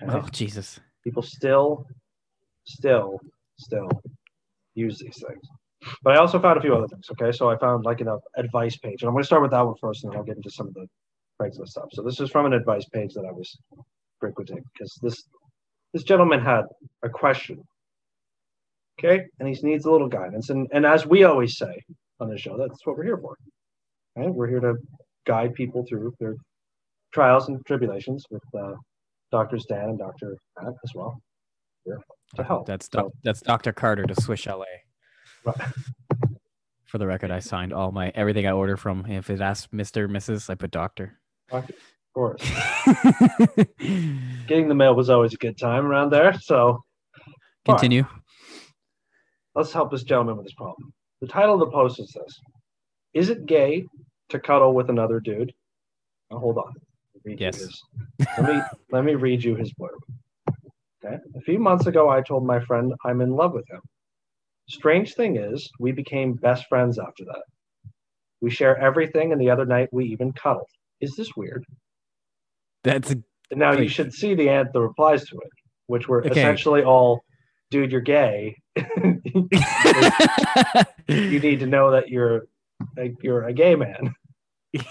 Okay? Oh Jesus. People still, still, still use these things. But I also found a few other things. Okay, so I found like an advice page, and I'm going to start with that one first, and then I'll get into some of the Craigslist stuff. So this is from an advice page that I was frequenting because this this gentleman had a question. Okay, and he needs a little guidance, and and as we always say on the show, that's what we're here for. Right? We're here to guide people through their trials and tribulations with uh, Doctors Dan and Doctor Matt as well. Here to help. That's So- that's Dr. Carter to Swish LA. Right. For the record, I signed all my everything I order from. If it asks Mr. Mrs., I put Doctor. Of course. Getting the mail was always a good time around there. So Continue. let's help this gentleman with his problem. The title of the post is this Is it gay to cuddle with another dude? Now, hold on. Let me Yes. let me let me read you his blurb. Okay. A few months ago, I told my friend I'm in love with him. Strange thing is, we became best friends after that. We share everything, and the other night we even cuddled. Is this weird? That's a, Now you should see the ant the replies to it. which were Okay. essentially all, dude, you're gay. you need to know that you're like you're a gay man.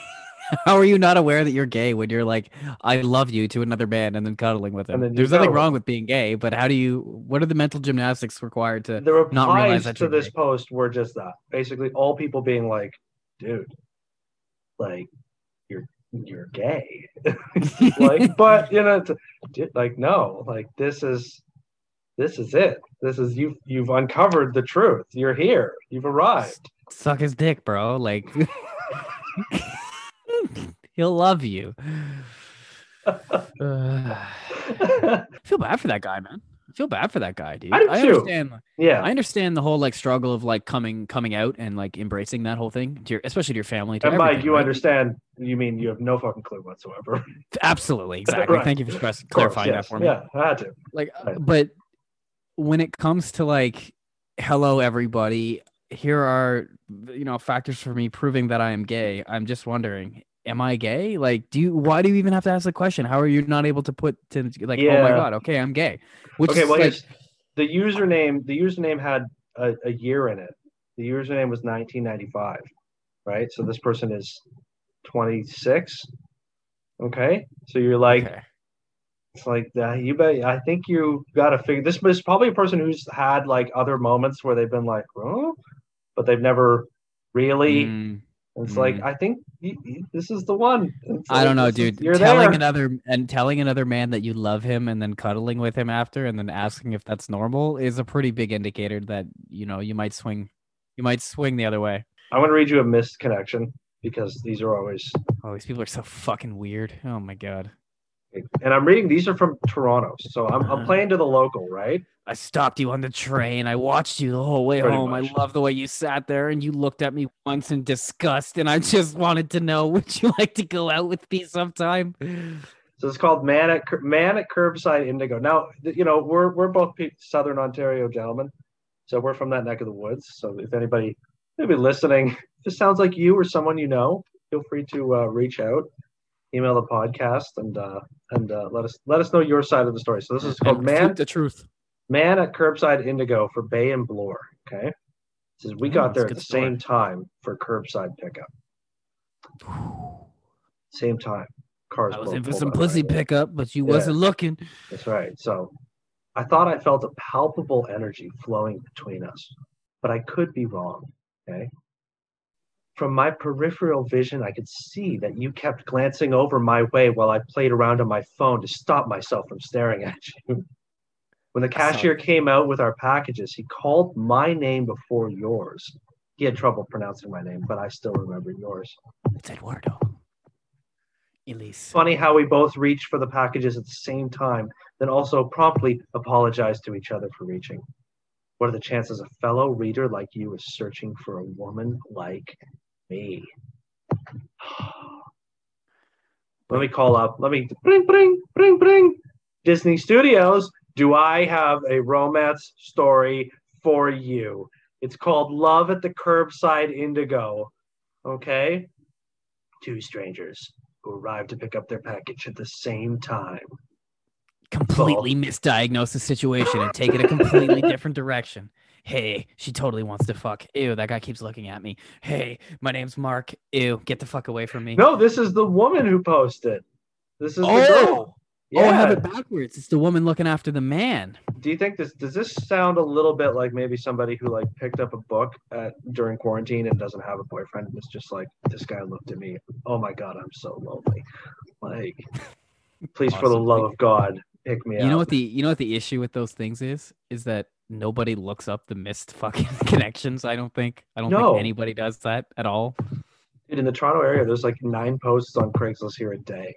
How are you not aware that you're gay when you're like, I love you to another man and then cuddling with him? And then you There's nothing wrong with being gay, but how do you, what are the mental gymnastics required to, The not realize replies that to this gay. post were just that. Basically, all people being like, dude, like you're gay. like, but you know, like no, like this is this is it. This is you. You've uncovered the truth. You're here. You've arrived. suck his dick, bro? Like, he'll love you. Uh, I feel bad for that guy, man. I feel bad for that guy, dude. I do too. understand. yeah, I understand the whole like struggle of like coming coming out and like embracing that whole thing, to your, especially to your family. To and Mike, you right? understand. You mean you have no fucking clue whatsoever. Absolutely, exactly. Right. Thank you for stress, clarifying yes. that for me. Yeah, I had to. Like, Right. but when it comes to like, hello everybody, here are you know factors for me proving that I am gay. I'm just wondering, am I gay? Like, do you? Why do you even have to ask the question? How are you not able to put to like, oh my god, okay, I'm gay. Which okay, is well, like, the username. The username had a, a year in it. The username was 1995, right? So this person is 26. Okay, so you're like, okay. it's like uh, you bet. I think you got to figure. This is probably a person who's had like other moments where they've been like, oh, but they've never really. Mm. It's like Mm. I think y- y- this is the one. It's I like, don't know, is- dude. You're telling there. another and telling another man that you love him and then cuddling with him after and then asking if that's normal is a pretty big indicator that you know you might swing you might swing the other way. I'm gonna read you a missed connection because these are always Oh, these people are so fucking weird. Oh my god. And I'm reading these are from Toronto, so I'm, Uh-huh. I'm playing to the local, right? I stopped you on the train. I watched you the whole way Pretty home. much. I love the way you sat there and you looked at me once in disgust and I just wanted to know would you like to go out with me sometime? So it's called Man at Man at Curbside Indigo. Now, you know, we're we're both Southern Ontario gentlemen, so we're from that neck of the woods. So if anybody maybe listening, if this sounds like you or someone you know, feel free to uh, reach out, email the podcast, and uh, and uh, let us let us know your side of the story. So this is called And Man the truth. Man at Curbside Indigo for Bay and Bloor. Okay. It says we Oh, got there at the story. same time for curbside pickup. Same time. Cars I was in for some pussy right pickup, but you Yeah. wasn't looking. That's right. So I thought I felt a palpable energy flowing between us, but I could be wrong. Okay. From my peripheral vision, I could see that you kept glancing over my way while I played around on my phone to stop myself from staring at you. When the cashier came out with our packages, he called my name before yours. He had trouble pronouncing my name, but I still remember yours. It's Eduardo. Elise. Funny how we both reached for the packages at the same time, then also promptly apologized to each other for reaching. What are the chances a fellow reader like you is searching for a woman like me? Let me call up. Let me bring, bring, bring, bring. Disney Studios. Do I have a romance story for you? It's called Love at the Curbside Indigo. Okay? Two strangers who arrived to pick up their package at the same time. completely misdiagnose the situation and take it a completely different direction. Hey, she totally wants to fuck. Ew, that guy keeps looking at me. Hey, my name's Mark. Ew, get the fuck away from me. No, this is the woman who posted. This is the oh! girl. Oh, oh, I have it backwards. It's the woman looking after the man. Do you think this does this sound a little bit like maybe somebody who like picked up a book at, during quarantine and doesn't have a boyfriend and is just like this guy looked at me. Oh my god, I'm so lonely. Like, please for the love of God, pick me You up. know what the you know what the issue with those things is? Is that nobody looks up the missed fucking connections. I don't think. I don't No. think anybody does that at all. Dude, in the Toronto area, there's like nine posts on Craigslist here a day,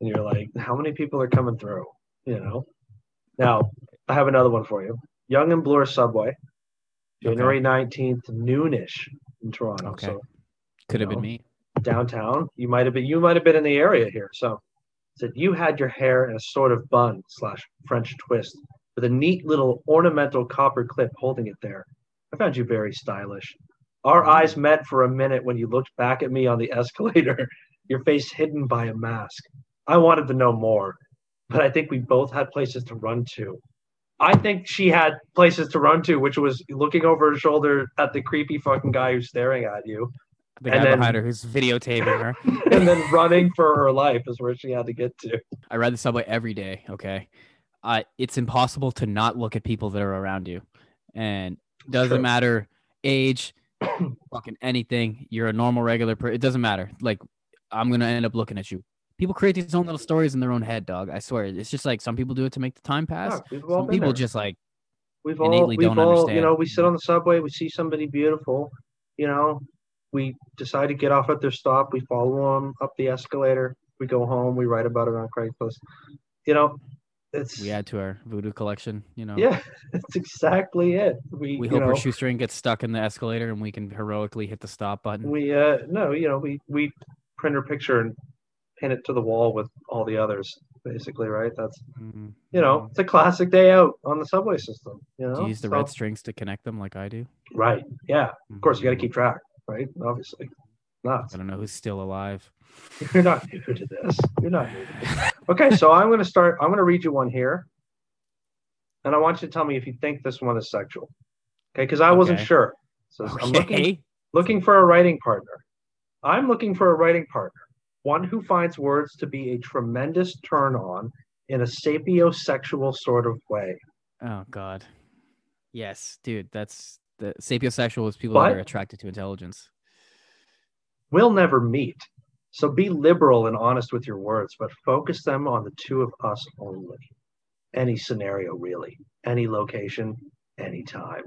and you're like, how many people are coming through? You know. Now, I have another one for you. Yonge and Bloor Subway, January nineteenth, noonish in Toronto. Okay. So Could have been me. downtown. You might have been you might have been in the area here. So said you had your hair in a sort of bun slash French twist with a neat little ornamental copper clip holding it there. I found you very stylish. Our eyes met for a minute when you looked back at me on the escalator, your face hidden by a mask. I wanted to know more. but I think we both had places to run to. I think she had places to run to, which was looking over her shoulder at the creepy fucking guy who's staring at you, The And guy then- behind her who's videotaping her. and then running for her life is where she had to get to. I ride the subway every day. Okay, uh, it's impossible to not look at people that are around you, and doesn't True. matter age, fucking anything. You're a normal regular person. It doesn't matter. Like I'm gonna end up looking at you. People create these own little stories in their own head, dog. I swear. It's just like some people do it to make the time pass. Fuck, Some people there. just like we've all we've don't all you know we sit on the subway we see somebody beautiful you know we decide to get off at their stop we follow them up the escalator we go home we write about it on craigslist you know we add to our voodoo collection. You know. yeah that's exactly it we, We hope know, our shoestring gets stuck in the escalator and we can heroically hit the stop button. we uh no you know we we print her picture and pin it to the wall with all the others basically right that's Mhm. you know it's a classic day out on the subway system you know Do you use the So- red strings to connect them like I do? right yeah of course you got to Mhm. keep track right obviously nuts I don't know who's still alive. You're not new to this. You're not new to this. Okay, so I'm going to start. I'm going to read you one here. And I want you to tell me if you think this one is sexual. Okay, because I wasn't Okay. sure. So I'm looking, looking for a writing partner. I'm looking for a writing partner, one who finds words to be a tremendous turn on in a sapiosexual sort of way. Oh God. Yes, dude. That's the sapiosexual is people that are attracted to intelligence. We'll never meet. So be liberal and honest with your words, but focus them on the two of us only. Any scenario, really, any location, any time.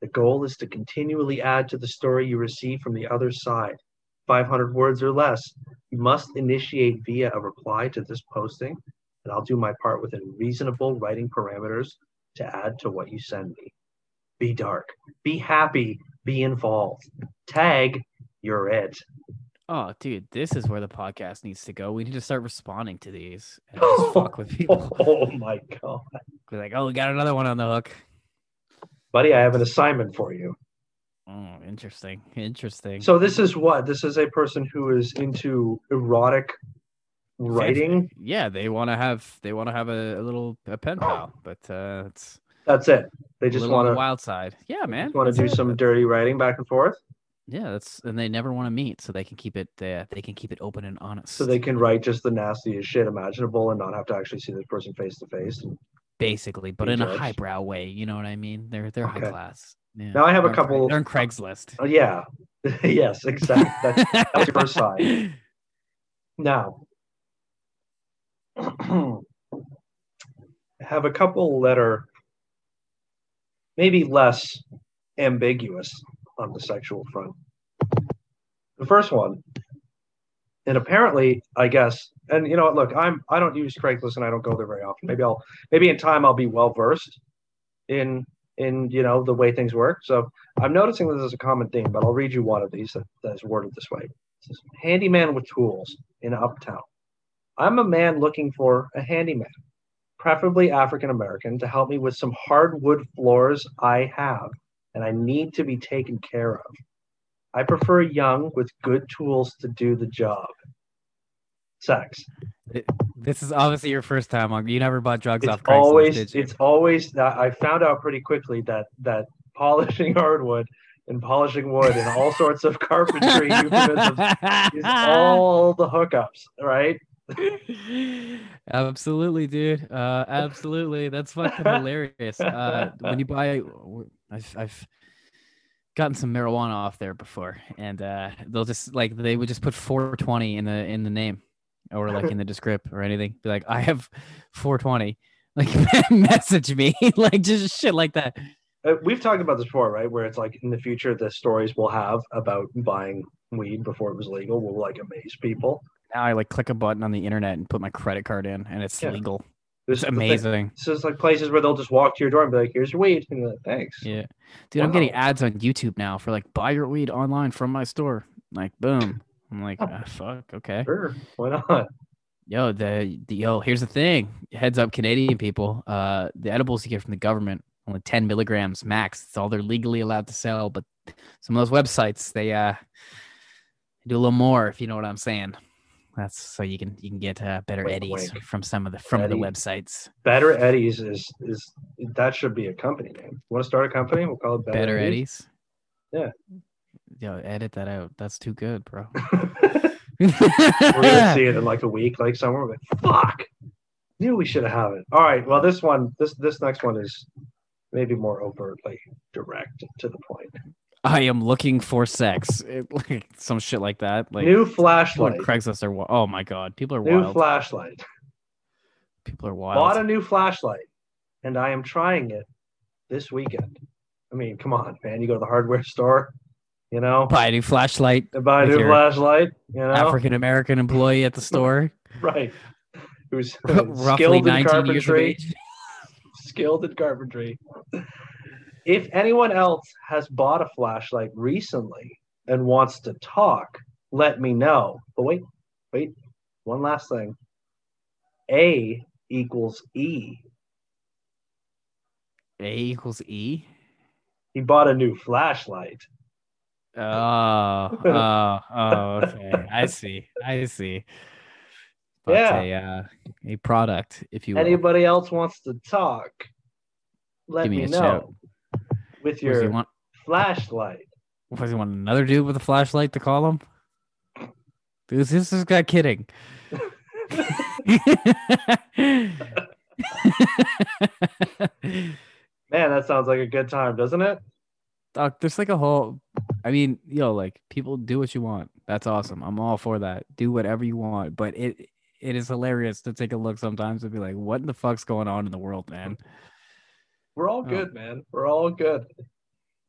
The goal is to continually add to the story you receive from the other side. 500 words or less. You must initiate via a reply to this posting, and I'll do my part within reasonable writing parameters to add to what you send me. Be dark, be happy, be involved. Tag, you're it. Oh, dude, this is where the podcast needs to go. We need to start responding to these and just fuck with people. Oh my god. Be like, oh, we got another one on the hook. Buddy, I have an assignment for you. Oh, interesting. Interesting. So this is what? This is a person who is into erotic writing. yeah, they want to have they want to have a, a little a pen pal, but uh, it's That's it. They just want to wild side. Yeah, man. want to do it. some dirty writing back and forth Yeah, that's and they never want to meet, so they can keep it. Uh, they can keep it open and honest. so they can write just the nastiest shit imaginable and not have to actually see this person face to face. basically, but in a highbrow way. You know what I mean? They're they're high class. Yeah. Now I have a They're Craig- couple- They're on Craigslist. Oh, yeah. yes, exactly. That's, that's your first side. Now, I have a couple that are maybe less ambiguous on the sexual front. The first one, and apparently, I guess, and you know what? Look, I'm I don't use Craigslist and I don't go there very often. Maybe I'll maybe in time I'll be well versed in in you know the way things work. So I'm noticing this is a common theme, but I'll read you one of these that, that is worded this way. It says, handyman with tools in uptown. I'm a man looking for a handyman, preferably African American, to help me with some hardwood floors I have and I need to be taken care of. I prefer young with good tools to do the job. Sex. This is obviously your first time on. You never bought drugs It's off Craigslist, always did you? it's always that I found out pretty quickly that that polishing hardwood and polishing wood and all sorts of carpentry euphemisms is all the hookups, right? absolutely, dude. Uh, absolutely. That's fucking hilarious. Uh, when you buy, I've, I've gotten some marijuana off there before, and uh, they'll just like they would just put 420 in the in the name, or like in the descript or anything. Be like, I have 420. Like message me, like just shit like that. Uh, We've talked about this before, right? Where it's like in the future, the stories we'll have about buying weed before it was legal will like amaze people. Now I like click a button on the internet and put my credit card in, and it's Yeah. legal. This It's is thing. amazing. So it's like places where they'll just walk to your door and be like, "Here's your weed," and like, "Thanks." Yeah. Dude, I'm getting ads on YouTube now for like buy your weed online from my store. Like boom. I'm like, Oh. ah, fuck, okay. Sure, why not? Yo, the, the yo, here's the thing. Heads up, Canadian people. Uh the edibles you get from the government, only 10 milligrams max. It's all they're legally allowed to sell. But some of those websites, they uh do a little more, if you know what I'm saying. That's so you can you can get uh, better Wink, eddies wink. from some of the from Eddie. the websites. Better Eddies is is that should be a company name. Want to start a company? We'll call it Better, Better, Eddies. eddies. Yeah. Yo, edit that out. That's too good, bro. We're gonna see it in like a week, like somewhere. But fuck, knew we should have had it. All right. Well, this one, this this next one is maybe more overtly direct to the point. I am looking for sex. It, like some shit like that. Like New flashlight. Craigslist are oh my god, people are New wild. flashlight. people are wild. Bought a new flashlight, and I am trying it this weekend. I mean, come on, man. You go to the hardware store, you know, Buy a new flashlight. buy a new flashlight, you know, African American employee at the store, right? Who's uh, roughly skilled in 19 years of carpentry. skilled in carpentry. If anyone else has bought a flashlight recently and wants to talk, let me know. But wait, wait, one last thing. A equals E. A equals E. He bought a new flashlight. Oh, oh, oh, okay. I see. I see. But Yeah. a, uh, a product, if you will. Anybody else wants to talk, let Give me me, a know. shout. With What does he your want? flashlight. What does he want? Another dude with a flashlight to call him? Dude, is this this guy kidding? Man, that sounds like a good time, doesn't it? Doc, there's like a whole. I mean, yo, like people do what you want. That's awesome. I'm all for that. Do whatever you want. But it it is hilarious to take a look sometimes and be like, what in the fuck's going on in the world, man? We're all Oh. good, man. We're all good.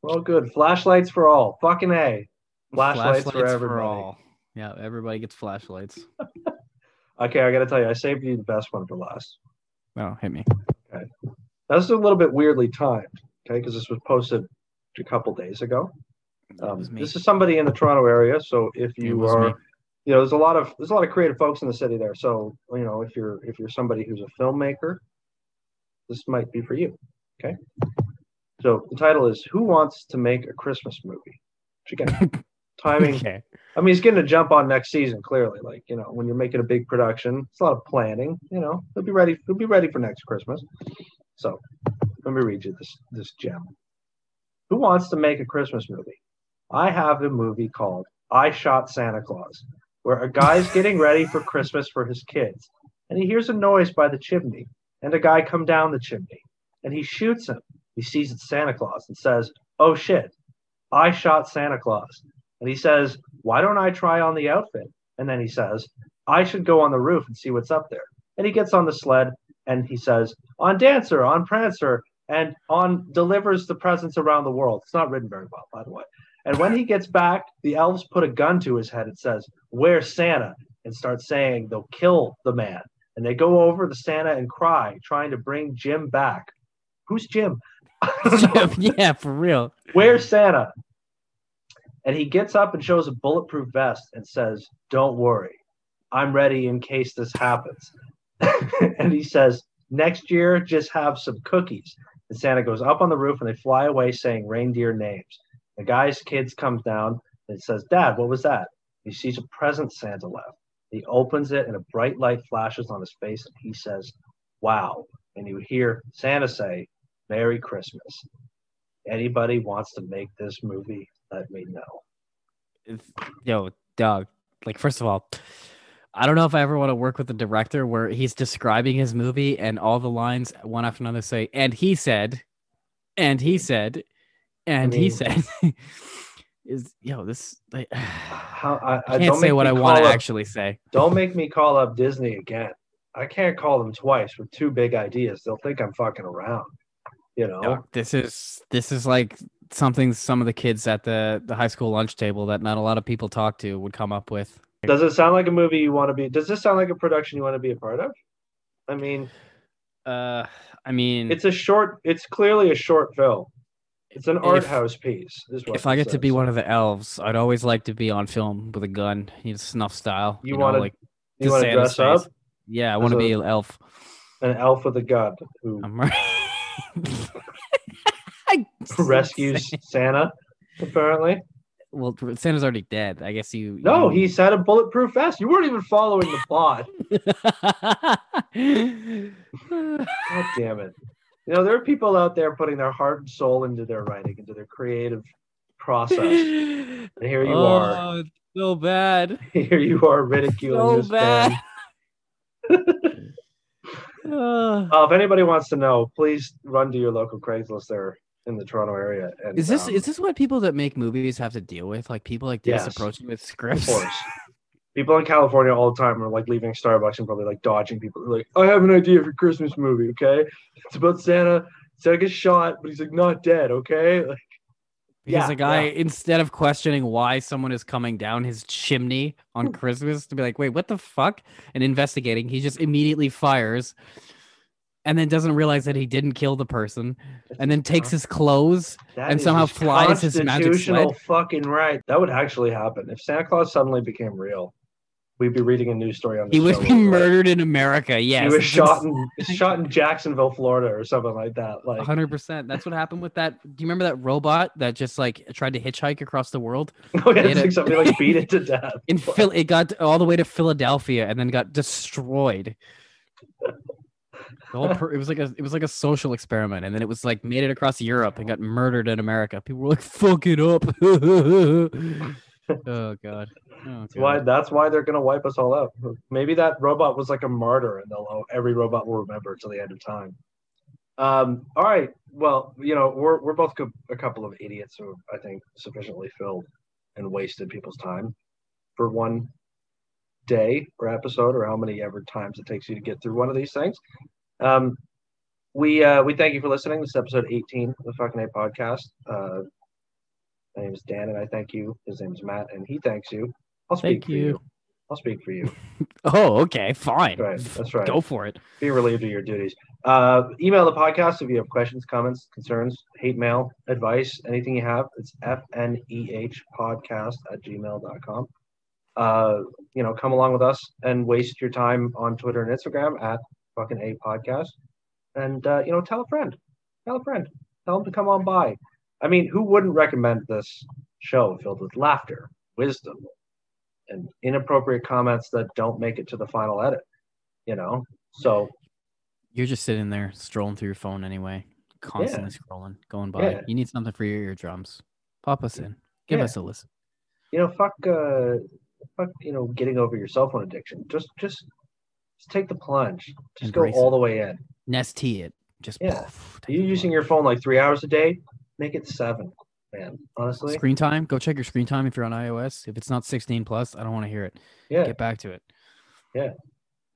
We're all good. Flashlights for all. Fucking A. Flashlights, for everybody. Yeah, everybody gets flashlights. Okay, I gotta tell you, I saved you the best one for last. Oh, hit me. This is a little bit weirdly timed, okay, because this was posted a couple days ago. Um, this is somebody in the Toronto area, so if you are, me. you know, there's a lot of there's a lot of creative folks in the city there. So you know, if you're if you're somebody who's a filmmaker, this might be for you. Okay. So the title is "Who Wants to Make a Christmas Movie?" Which again, timing. Okay. I mean, he's getting a jump on next season. Clearly, like you know, when you're making a big production, it's a lot of planning. You know, he'll be ready. He'll be ready for next Christmas. So, let me read you this this gem. Who wants to make a Christmas movie? I have a movie called "I Shot Santa Claus," where a guy's getting ready for Christmas for his kids, and he hears a noise by the chimney, and a guy come down the chimney, and he shoots him. He sees it's Santa Claus and says, "Oh shit, I shot Santa Claus." And he says, Why don't I try on the outfit? And then he says, I should go on the roof and see what's up there. And he gets on the sled and he says, On Dancer, on Prancer, and on delivers the presents around the world. It's not written very well, by the way. And when he gets back, the elves put a gun to his head and says, Where's Santa? And start saying they'll kill the man. And they go over to Santa and cry, trying to bring Jim back. Who's Jim? yeah, for real. Where's Santa? And he gets up and shows a bulletproof vest and says, Don't worry, I'm ready in case this happens. and he says, Next year, just have some cookies. And Santa goes up on the roof and they fly away saying reindeer names. The guy's kids comes down and says, Dad, what was that? He sees a present Santa left. He opens it and a bright light flashes on his face and he says, Wow. And you would hear Santa say, Merry Christmas anybody wants to make this movie, let me know. It's- Yo, dog. Like, first of all, I don't know if I ever want to work with a director where he's describing his movie and all the lines one after another say, and he said, and he said, and he mean- said, is yo, this like, I How I, I can't don't say what I want to actually say. Don't make me call up Disney again. I can't call them twice with two big ideas. They'll think I'm fucking around. You know, this is this is like something some of the kids at the the high school lunch table that not a lot of people talk to would come up with. does it sound like a movie you want to be? Does this sound like a production you want to be a part of? I mean, Uh, I mean, it's a short. It's clearly a short film. It's an art If- house piece. If I get to be one of the elves, I'd always like to be on film with a gun, you know, snuff style. You know, wanna- like you want to dress up. Yeah, I want to be an elf. an elf with a gun who I'm right. I- rescues Santa. Apparently, well, Santa's already dead. I guess you. No, you... he's had a bulletproof vest. You weren't even following the plot. God damn it. You know, there are people out there putting their heart and soul into their writing, into their creative process. And here you oh, are. Oh, it's so bad. Here you are ridiculing So this man. bad. Uh, Uh, if anybody wants to know, please run to your local Craigslist there in the Toronto area. And, is this um, is this what people that make movies have to deal with? Like people like this Yes. approaching with of scripts. course. People in California all the time are like leaving Starbucks and probably like dodging people. They're like, I have an idea for a Christmas movie, okay? It's about Santa. Santa gets shot, but he's like not dead, okay? Like, Because Yeah, the guy, yeah. instead of questioning why someone is coming down his chimney on hmm. Christmas to be like, wait, what the fuck? And investigating, he just immediately fires and then doesn't realize that he didn't kill the person and then takes his clothes. that and somehow flies his magic sled. fucking right. That would actually happen if Santa Claus suddenly became real. We'd be reading a news story on. He this would show be where, murdered in America. Yes. He was shot in shot in Jacksonville, Florida, or something like that. Like, 100%. That's what happened with that. Do you remember that robot that just like tried to hitchhike across the world? oh yeah, They like somebody like beat it to death. In Phil, it got all the way to Philadelphia and then got destroyed. The whole per- it was like a it was like a social experiment, and then it was like made it across Europe and got murdered in America. People were like, "Fuck it up." oh god. Oh, That's why that's why they're gonna wipe us all out. Maybe that robot was like a martyr, and they'll every robot will remember till the end of time. Um. All right. Well, you know, we're we're both co- a couple of idiots who I think sufficiently filled and wasted people's time for one day or episode or how many ever times it takes you to get through one of these things. Um. We uh we thank you for listening. This is episode 18 of the Fucking A podcast. Uh, my name is Dan, and I thank you. His name is Matt, and he thanks you. I'll speak Thank for you. I'll speak for you. Oh, okay, fine. Right, that's right. Go for it. Be relieved of your duties. Uh, email the podcast if you have questions, comments, concerns, hate mail, advice, anything you have. It's fneh podcast at gmail.com. Uh, you know, come along with us and waste your time on Twitter and Instagram at fucking a podcast. And, uh, you know, tell a friend. Tell a friend. Tell them to come on by. I mean, who wouldn't recommend this show filled with laughter, wisdom, and inappropriate comments that don't make it to the final edit? You know, so You're just sitting there strolling through your phone anyway, constantly scrolling, going by. Yeah. You need something for your eardrums. Pop us in. Give Yeah. us a listen. you know, fuck, uh, fuck, you know, getting over your cell phone addiction. Just, just, just take the plunge. Just Embrace go all it. the way in. Nest it. Just Yeah. poof, you using your phone like three hours a day? Make it seven, man. Um, honestly, screen time? Go check your screen time if you're on iOS. If it's not 16 plus, I don't want to hear it. yeah, Get back to it. yeah,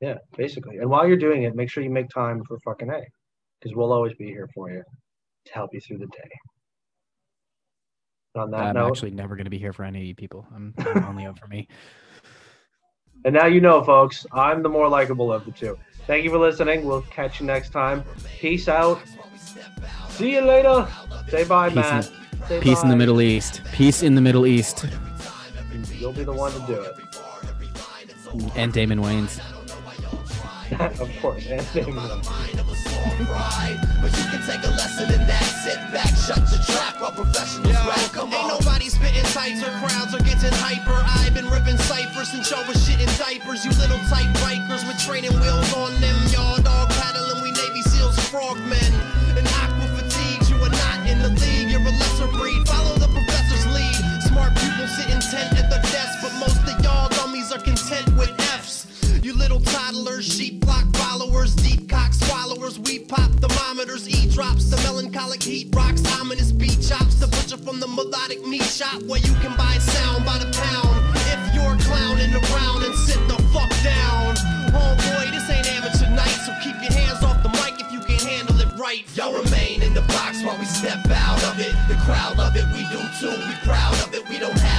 yeah, basically. And while you're doing it, make sure you make time for fucking a, because we'll always be here for you to help you through the day. On that I'm note, actually never going to be here for any of you people. I'm, I'm only out for me. and now you know, folks, I'm the more likable of the two. Thank you for listening. We'll catch you next time. Peace out. See you later. Say bye, Peace Matt. Say Peace in the. Middle East. Peace in the Middle East. You'll be the one to do it. And Damon Wayans. of course. And Damon. But you can take a lesson in that. Sit back, shut your trap while professionals rap. Come Ain't nobody spitting tights or crowds are getting hyper. I've been ripping ciphers since y'all was shitting diapers. You little tight bikers with training wheels on them. Y'all dog paddling, we Navy SEALs, frogmen. The desk, but most of y'all dummies are content with F's. You little toddlers, sheep flock followers, deep cock swallowers. We pop thermometers, e drops, the melancholic heat rocks, ominous beat chops. The butcher from the melodic meat shop where you can buy sound by the pound. If you're clowning around and sit the fuck down. Homeboy, this ain't amateur night, so keep your hands off the mic if you can handle it right. Y'all remain in the box while we step out of it. The crowd of it, we do too. We proud of it. We don't half-ass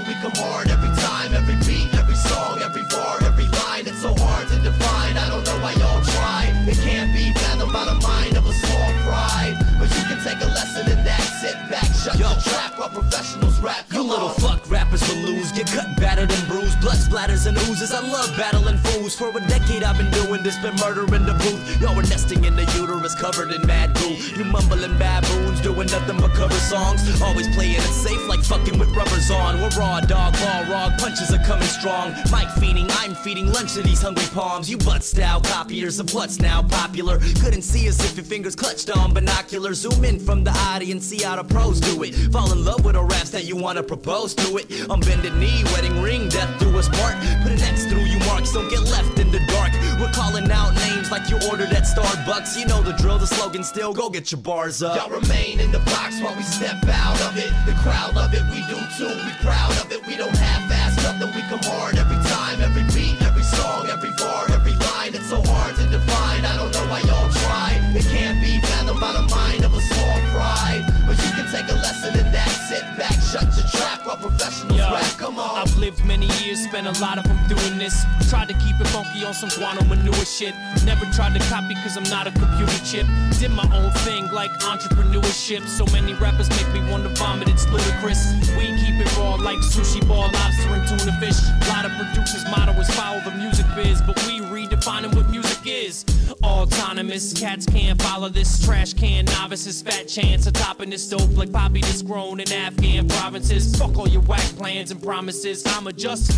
nothing. We come hard every time, every beat, every song, every bar, every line. It's so hard to define. I don't know why y'all try. It can't be fathomed by the mind of a small fry. But you can take a lesson in that. Sit back, shut your trap while professionals rap. You little on. fuck rappers will lose. Get cut, battered, and bruised. Blood splatters and oozes. I love battling fools. For a decade I've been doing this, been murdering the booth. Y'all were nesting in the uterus, covered in mad goo. You mumbling baboons, doing nothing but cover songs. Always playing it safe like fucking with rubbers on. We're raw dog, ball rog, punches are coming strong. Mike feeding, I'm feeding lunch to these hungry palms. You butt style copiers of what's now popular. Couldn't see us if your fingers clutched on binoculars. Zoom in from the audience, see how the pros do it. Fall in love with a raps that you wanna propose to it. On bended knee, wedding ring, death through us part. Put an X through you marks, don't get left in the dark. We're calling out names like you ordered at Starbucks. You know the drill, the slogan still, go get your bars up. Y'all remain in the box while we step out of it. The crowd love it, we do too. We proud of it. We don't half-ass nothing. We come hard every time, every beat, every song, every bar, every line. It's so hard to define. I don't know why y'all try. It can't be fathomed by the mind Come on. I've lived many years, spent a lot of them doing this. Tried to keep it funky on some guano manure shit. Never tried to copy cause I'm not a computer chip. Did my own thing like entrepreneurship. So many rappers make me wanna vomit, it's ludicrous. We keep it raw like sushi ball, lobster, and tuna fish. A lot of producers' motto is follow the music biz, but we redefine it with music. Autonomous, cats can't follow this. Trash can novices, fat chance of topping this dope like poppy that's grown in Afghan provinces. Fuck all your whack plans and promises. I'ma just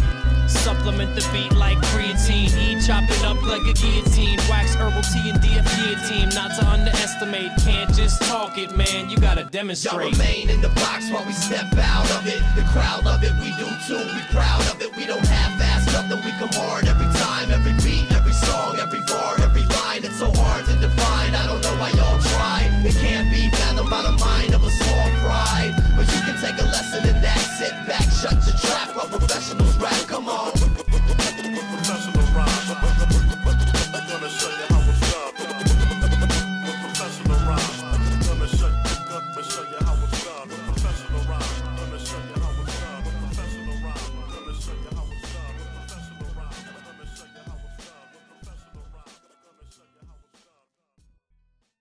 supplement the beat like creatine. E chop it up like a guillotine. Wax herbal tea and DF team. Not to underestimate, can't just talk it, man. You gotta demonstrate. Y'all remain in the box while we step out of it. The crowd love it, we do too. We proud of it. We don't half-ass nothing. We come hard every undefined. I don't know why y'all try. It can't be fathom